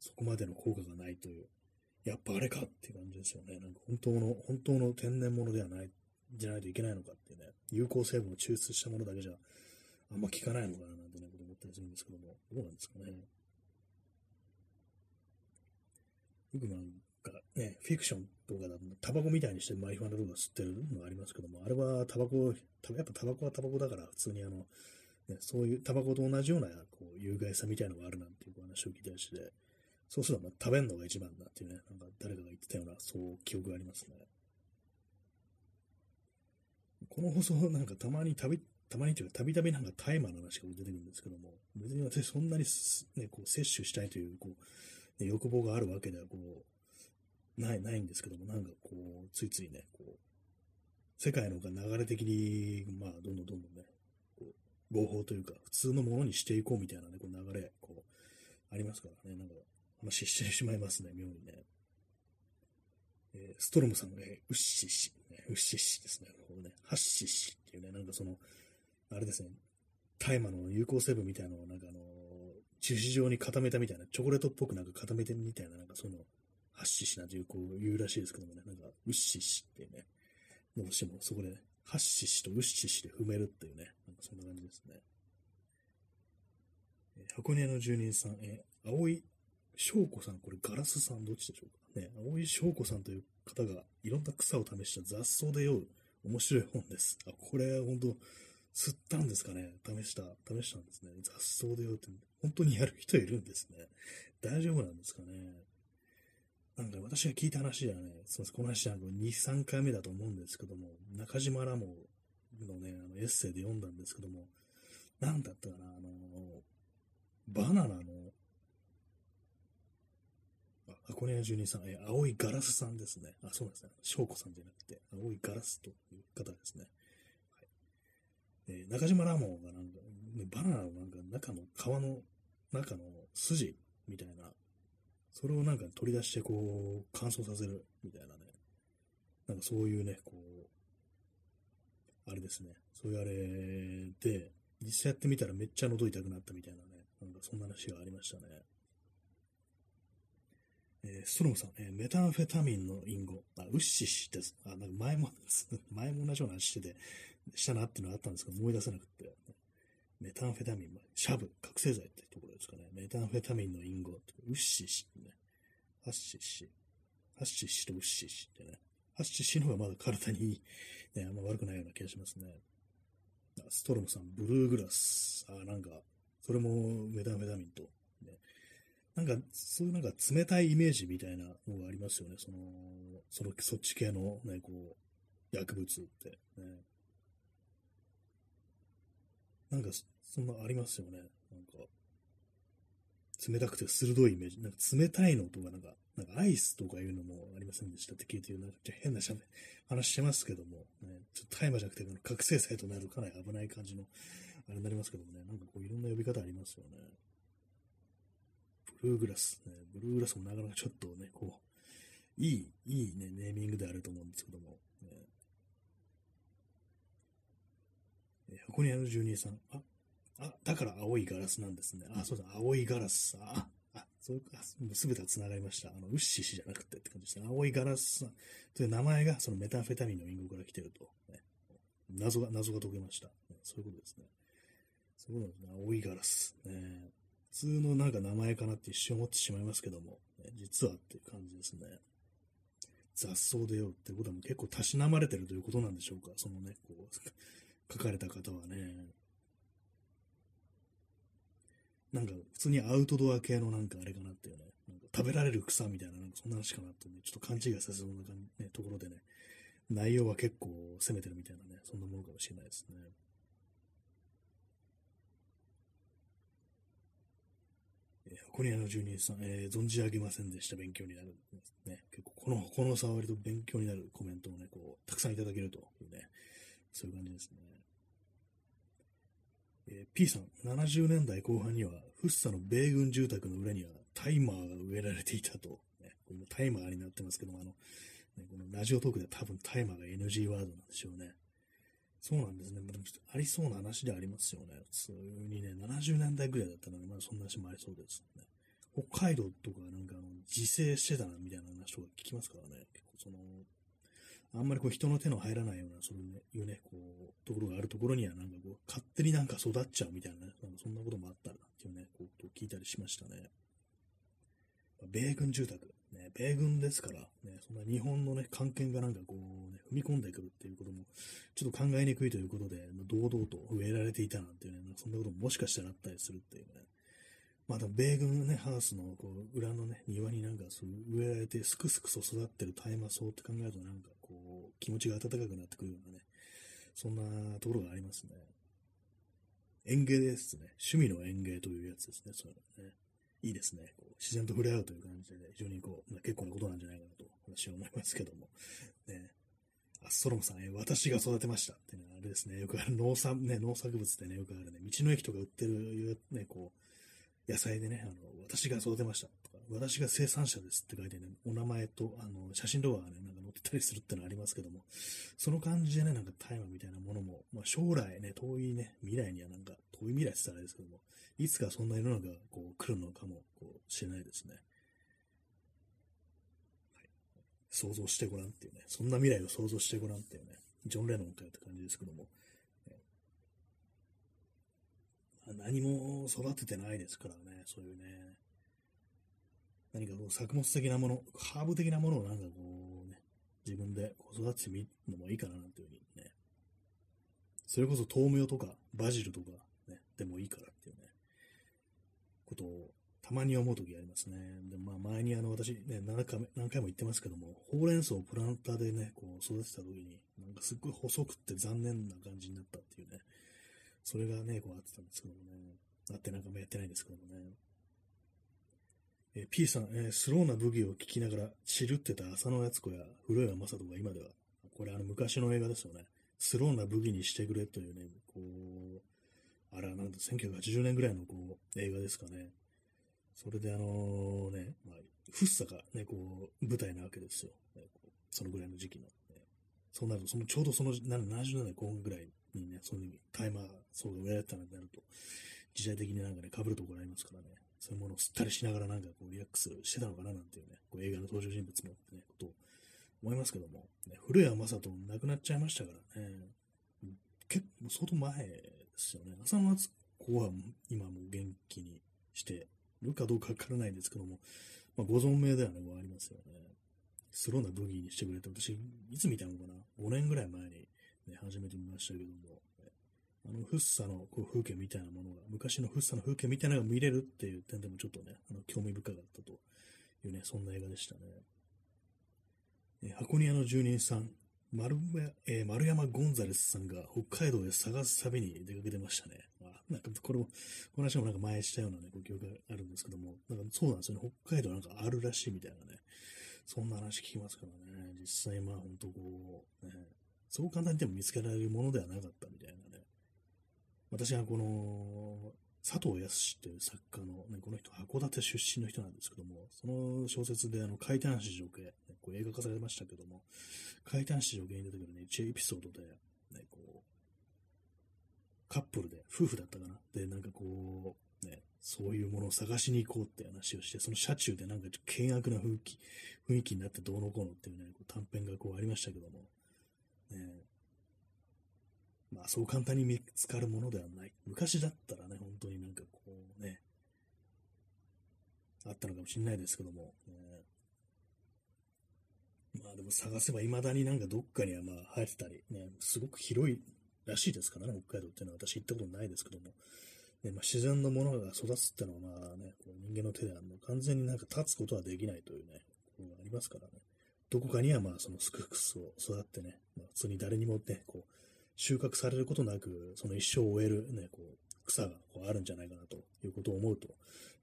そこまでの効果がないという。やっぱあれかっていう感じですよね。なんか本当の、本当の天然物ではない、じゃないといけないのかっていうね、有効成分を抽出したものだけじゃあんま効かないのかななんてね、思ったりするんですけども、どうなんですかね。よくなんかね、フィクションとかだと、タバコみたいにしてマリファナとか吸ってるのがありますけども、あれはタバコ、やっぱタバコはタバコだから、普通にあの、ね、そういうタバコと同じようなこう有害さみたいのがあるなんていう話を聞いたりして、そうするとまあ食べるのが一番だっていうね、なんか誰かが言ってたような、そう記憶がありますね。この放送なんかたまにたび、たまにというか、たびたびなんか大麻の話が出てくるんですけども、別に私そんなにね、こう摂取したいという、こう、ね、欲望があるわけでは、こう、ない、ないんですけども、なんかこう、ついついね、こう、世界のが流れ的に、まあ、どんどんどんどんね、こう、合法というか、普通のものにしていこうみたいなね、こう流れ、こう、ありますからね、なんか、話してしまいますね、妙にね。えー、ストロムさんが、ね、ウッシッシ、ね、ウッシッシですね。こね、ハッシッシっていうね、なんかその、あれですね、大麻の有効成分みたいなのをなんかあの、樹脂状に固めたみたいな、チョコレートっぽくなんか固めてみたいな、なんかその、ハッシッシなんていう、こう言うらしいですけどもね、なんか、ウッシッシっていうね、どうしてもそこで、ね、ハッシッシとウッシッシで踏めるっていうね、なんかそんな感じですね。え箱根の住人さん、えー、青い翔子さん、これガラスさんどっちでしょうか？ね。青井翔子さんという方がいろんな草を試した雑草で酔う面白い本です。あ、これ本当吸ったんですかね試した、試したんですね。雑草で酔うって、本当にやる人いるんですね。大丈夫なんですかねなんか私が聞いた話ではね、すみません、この話は2、3回目だと思うんですけども、中島ラモのね、あのエッセイで読んだんですけども、なんだったかな、あの、バナナの箱根屋住人さん、え、青いガラスさんですね。あ、そうなんですね。翔子さんじゃなくて、青いガラスという方ですね。はいえー、中島ラモンがなんか、ね、バナナのなんか中の皮の中の筋みたいな、それをなんか取り出してこう、乾燥させるみたいなね。なんかそういうね、こう、あれですね。そういうあれで、実際やってみたらめっちゃ喉痛くなったみたいなね、なんかそんな話がありましたね。えー、ストロムさん、えー、メタンフェタミンの隠語、あ、ウッシシです。あ、なんか前も、前も同じような話してて、したなっていうのがあったんですけど、思い出せなくて、メタンフェタミン、シャブ、覚醒剤ってところですかね。メタンフェタミンの隠語、ウッシシってね、ハッシシ、ハッシシとウッシシってね、ハッシシの方がまだ体にいい、ね、あんま悪くないような気がしますね。ストロムさん、ブルーグラス。あ、なんか、それもメタンフェタミンと、なんか、そういうなんか冷たいイメージみたいなのがありますよね。その、その、そっち系のね、こう、薬物って、ね。なんか、そんなありますよね。なんか、冷たくて鋭いイメージ。なんか冷たいのとか、なんか、なんかアイスとかいうのもありませんでしたって聞いて、なんか変な話してますけども、ね、ちょっと大麻じゃなくて、覚醒剤となるかなり危ない感じの、あれになりますけどもね、なんかこういろんな呼び方ありますよね。ブルーグラス、ブルーグラスもなかなかちょっとね、こう、いい、いいね、ネーミングであると思うんですけども、ね、え箱庭の住人さん、あ、あ、だから青いガラスなんですね。あ、そうだ、青いガラス。あ、あ、そういう、あ、すべてが繋がりました。あの、ウッシシじゃなくてって感じですね。青いガラスさんという名前がそのメタンフェタミンの隠語から来てると、ね。謎が、謎が解けました。そういうことですね。そうなんですね。青いガラス。ね、通のなんか名前かなって一瞬思ってしまいますけども、ね、実はっていう感じですね。雑草でよってことはもう結構たしなまれてるということなんでしょうか。そのね、こう、書かれた方はね。なんか普通にアウトドア系のなんかあれかなっていうね、なんか食べられる草みたいな、なんかそんな話かなってね、ちょっと勘違いさせそうな、ね、ところでね、内容は結構攻めてるみたいなね、そんなものかもしれないですね。えー、箱庭の住人さん、えー、存じ上げませんでした。勉強になる。ね、結構この、この触りと勉強になるコメントをね、こう、たくさんいただけるというね、そういう感じですね。えー、P さん、70年代後半には、フッサの米軍住宅の裏にはタイマーが植えられていたと。ね、今タイマーになってますけども、あの、ね、このラジオトークでは多分タイマーが NG ワードなんでしょうね。そうなんですね。まあ、ありそうな話でありますよね。普通にね、70年代ぐらいだったら、ね、まあそんな話もありそうですね。北海道とかなんかあの、自生してたなみたいな話とか聞きますからね。結構その、あんまりこう人の手の入らないような、そういうね、こう、ところがあるところにはなんかこう、勝手になんか育っちゃうみたいなね、なんかそんなこともあったらなっていうね、こう、聞いたりしましたね。米軍住宅、ね、米軍ですから、ね、そんな日本のね、関係がなんかこう、ね、踏み込んでくるっていうことも、ちょっと考えにくいということで、堂々と植えられていたなんていうね、そんなことももしかしたらあったりするっていうね、また米軍ね、ハウスのこう裏のね、庭になんかそう植えられてすくすくと育ってる大麻草って考えるとなんかこう、気持ちが温かくなってくるようなね、そんなところがありますね。園芸ですね。趣味の園芸というやつですね。そういうのね。いいですね。こ自然と触れ合うという感じで、非常にこうま、結構なことなんじゃないかなと私は思いますけども。ね。あ、ストロムさん、え私が育てましたっていうのは、あれですね。よくある農産、ね、農作物でね、よくあるね、道の駅とか売ってる、ね、こう、野菜でね、あの、私が育てましたとか、私が生産者ですって書いてね、お名前と、あの、写真とかがね、なんか載ってたりするってのはありますけども、その感じでね、なんか大麻みたいなものも、まあ将来ね、遠いね、未来にはなんか、遠い未来って言ったらあれですけども、いつかそんな世の中がこう来るのかも、こう、しれないですね。はい。想像してごらんっていうね、そんな未来を想像してごらんっていうね、ジョン・レノンかよって感じですけども、何も育ててないですからね、そういうね、何かこう作物的なもの、ハーブ的なものをなんかこうね、自分で育ててみるのもいいかななんていうふうにね、それこそ豆苗とかバジルとかね、でもいいからっていうね、ことをたまに思うときありますね。で、まあ前にあの私ね、何回何回も言ってますけども、ほうれん草をプランターでね、こう育てたときに、なんかすっごい細くって残念な感じになったっていうね、それがね、こうあってたんですけどもね。あってなんかもやってないんですけどもね。えー、P さん、えー、スローなブギを聞きながら、散るってた浅野敦子や古谷正人が今では、これあの昔の映画ですよね。スローなブギにしてくれというね、こう、あら、なんと1980年ぐらいのこう映画ですかね。それであのね、まあ、フッサがね、こう、舞台なわけですよ。ね、そのぐらいの時期の、ね。そうなると、そのちょうどその70年後半ぐらいにね、そういうタイマー層が売られたのになると、時代的になんかね、被るところありますからね、そういうものを吸ったりしながらなんかこうリラックスしてたのかななんていうね、こう映画の登場人物もね、ことを思いますけども、ね、古谷正人亡くなっちゃいましたからね、結構相当前ですよね。浅野敦子は今も元気にしてるかどうかわからないんですけども、まあ、ご存命ではね、もうありますよね。スローなブギーにしてくれて、私、いつ見たのかな ?5 年ぐらい前に、ね、初めて見ましたけども、あの、フッサのこう風景みたいなものが、昔のフッサの風景みたいなのが見れるっていう点でもちょっとね、あの興味深かったというね、そんな映画でしたね。え箱庭の住人さん、丸えー、丸山ゴンザレスさんが北海道で探す旅に出かけてましたね。まあ、なんかこれも、この話もなんか前したようなね、ご記憶があるんですけども、なんかそうなんですよね。北海道なんかあるらしいみたいなね。そんな話聞きますからね。実際まあ本当こう、ね、そう簡単にでも見つけられるものではなかったみたいなね。私はこの、佐藤康という作家の、ね、この人、函館出身の人なんですけども、その小説で、あの、怪談史上系、ね、こう映画化されましたけども、怪談史上系に出てくるね、1エピソードで、ね、こう、カップルで、夫婦だったかな？で、なんかこう、ね、そういうものを探しに行こうって話をして、その車中でなんか険悪な雰囲気、雰囲気になってどうのこうのっていうね、う短編がこうありましたけども、ね、まあそう簡単に見つかるものではない。昔だったらね、本当になんかこうね、あったのかもしれないですけども、ね、まあでも探せば未だになんかどっかにはまあ生えてたり、ね、すごく広いらしいですからね、北海道っていうのは私行ったことないですけども、ねまあ、自然のものが育つっていうのはまあね、こう人間の手ではもう完全になんか立つことはできないというね、ことがありますからね。どこかにはまあそのスクフクスを育ってね、まあ、普通に誰にもね、こう、収穫されることなく、その一生を終えるね、こう、草がこうあるんじゃないかなということを思うと、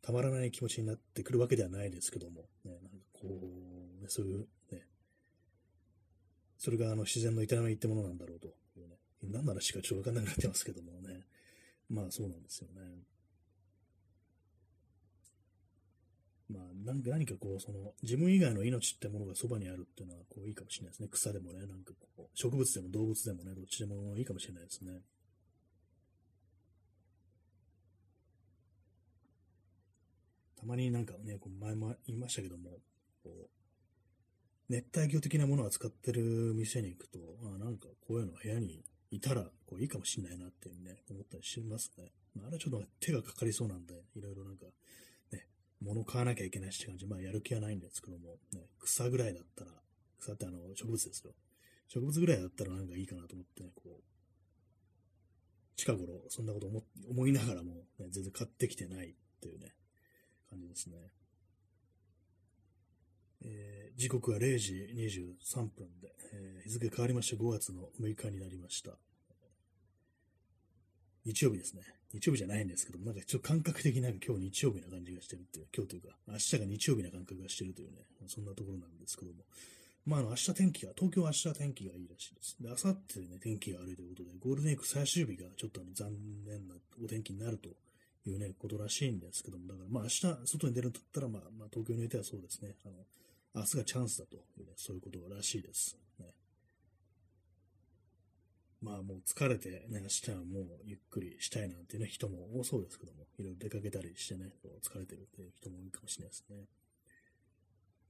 たまらない気持ちになってくるわけではないですけども、ね、なんかこう、ね、そういうね、それがあの自然の営みってものなんだろうというね、何の話かちょっとわかんなくなってますけどもね、まあそうなんですよね。まあ、何かこう、その、自分以外の命ってものがそばにあるっていうのは、こう、いいかもしれないですね。草でもね、なんかこう、植物でも動物でもね、どっちでもいいかもしれないですね。たまになんかね、こう前も言いましたけども、こう、熱帯魚的なものを扱ってる店に行くと、あなんかこういうの部屋にいたら、こういいかもしれないなっていうね、思ったりしますね。まあ、あれちょっと手がかかりそうなんで、いろいろなんか、物買わなきゃいけないしって感じ、まあやる気はないんですけども、ね、草ぐらいだったら、草ってあの植物ですよ。植物ぐらいだったらなんかいいかなと思ってね、こう、近頃そんなこと思思いながらも、ね、全然買ってきてないというね、感じですね。えー、時刻は0時23分で、えー、日付変わりまして5月の6日になりました。日曜日ですね。日曜日じゃないんですけども、なんかちょっと感覚的になんか今日日曜日な感じがしてるっていう、今日というか、明日が日曜日な感覚がしてるというね、そんなところなんですけども。まあ、あの、明日天気が、東京は明日天気がいいらしいです。で、明後日ね、天気が悪いということで、ゴールデンウィーク最終日がちょっとあの残念なお天気になるというね、ことらしいんですけども、だからまあ明日外に出るんだったら、まあ、まあ、東京においてはそうですね、あの、明日がチャンスだというね、そういうことらしいです。ね、まあもう疲れてね、明日はもうゆっくりしたいなんていうね、人も多そうですけども、いろいろ出かけたりしてね、疲れてるっていう人も多いかもしれないですね。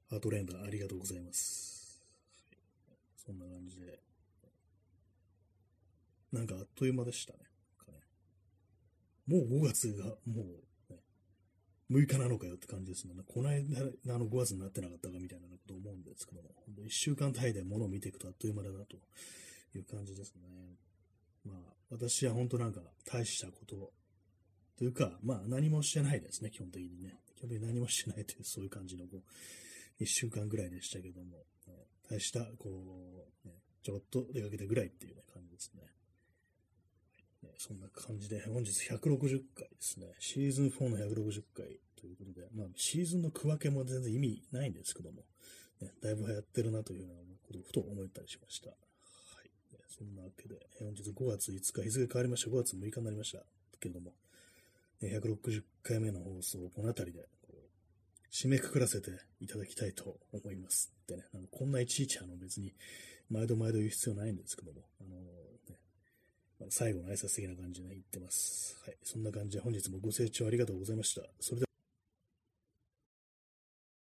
ハートレンダーありがとうございます。そんな感じで。なんかあっという間でしたね。もう5月がもう、ね、6日なのかよって感じですね。この間、あの5月になってなかったかみたいなこと思うんですけども、1週間単位で物を見ていくとあっという間だなという感じですね。まあ、私は本当なんか大したことというか、まあ何もしてないですね、基本的にね。基本的に何もしてないという、そういう感じの、こう、一週間ぐらいでしたけども、ね、大した、こう、ね、ちょろっと出かけたぐらいっていう、ね、感じですね。ねそんな感じで、本日160回ですね。シーズン4の160回ということで、まあ、シーズンの区分けも全然意味ないんですけども、ね、だいぶ流行ってるなというようなことをふと思ったりしました。そんなわけで、本日5月5日、日付変わりました。5月6日になりました。けれども、160回目の放送をこの辺りで、締めくくらせていただきたいと思います。でね、あのこんないちいちあの別に毎度毎度言う必要ないんですけども、あのね、最後の挨拶的な感じで、ね、言ってます。はい。そんな感じで本日もご清聴ありがとうございました。それで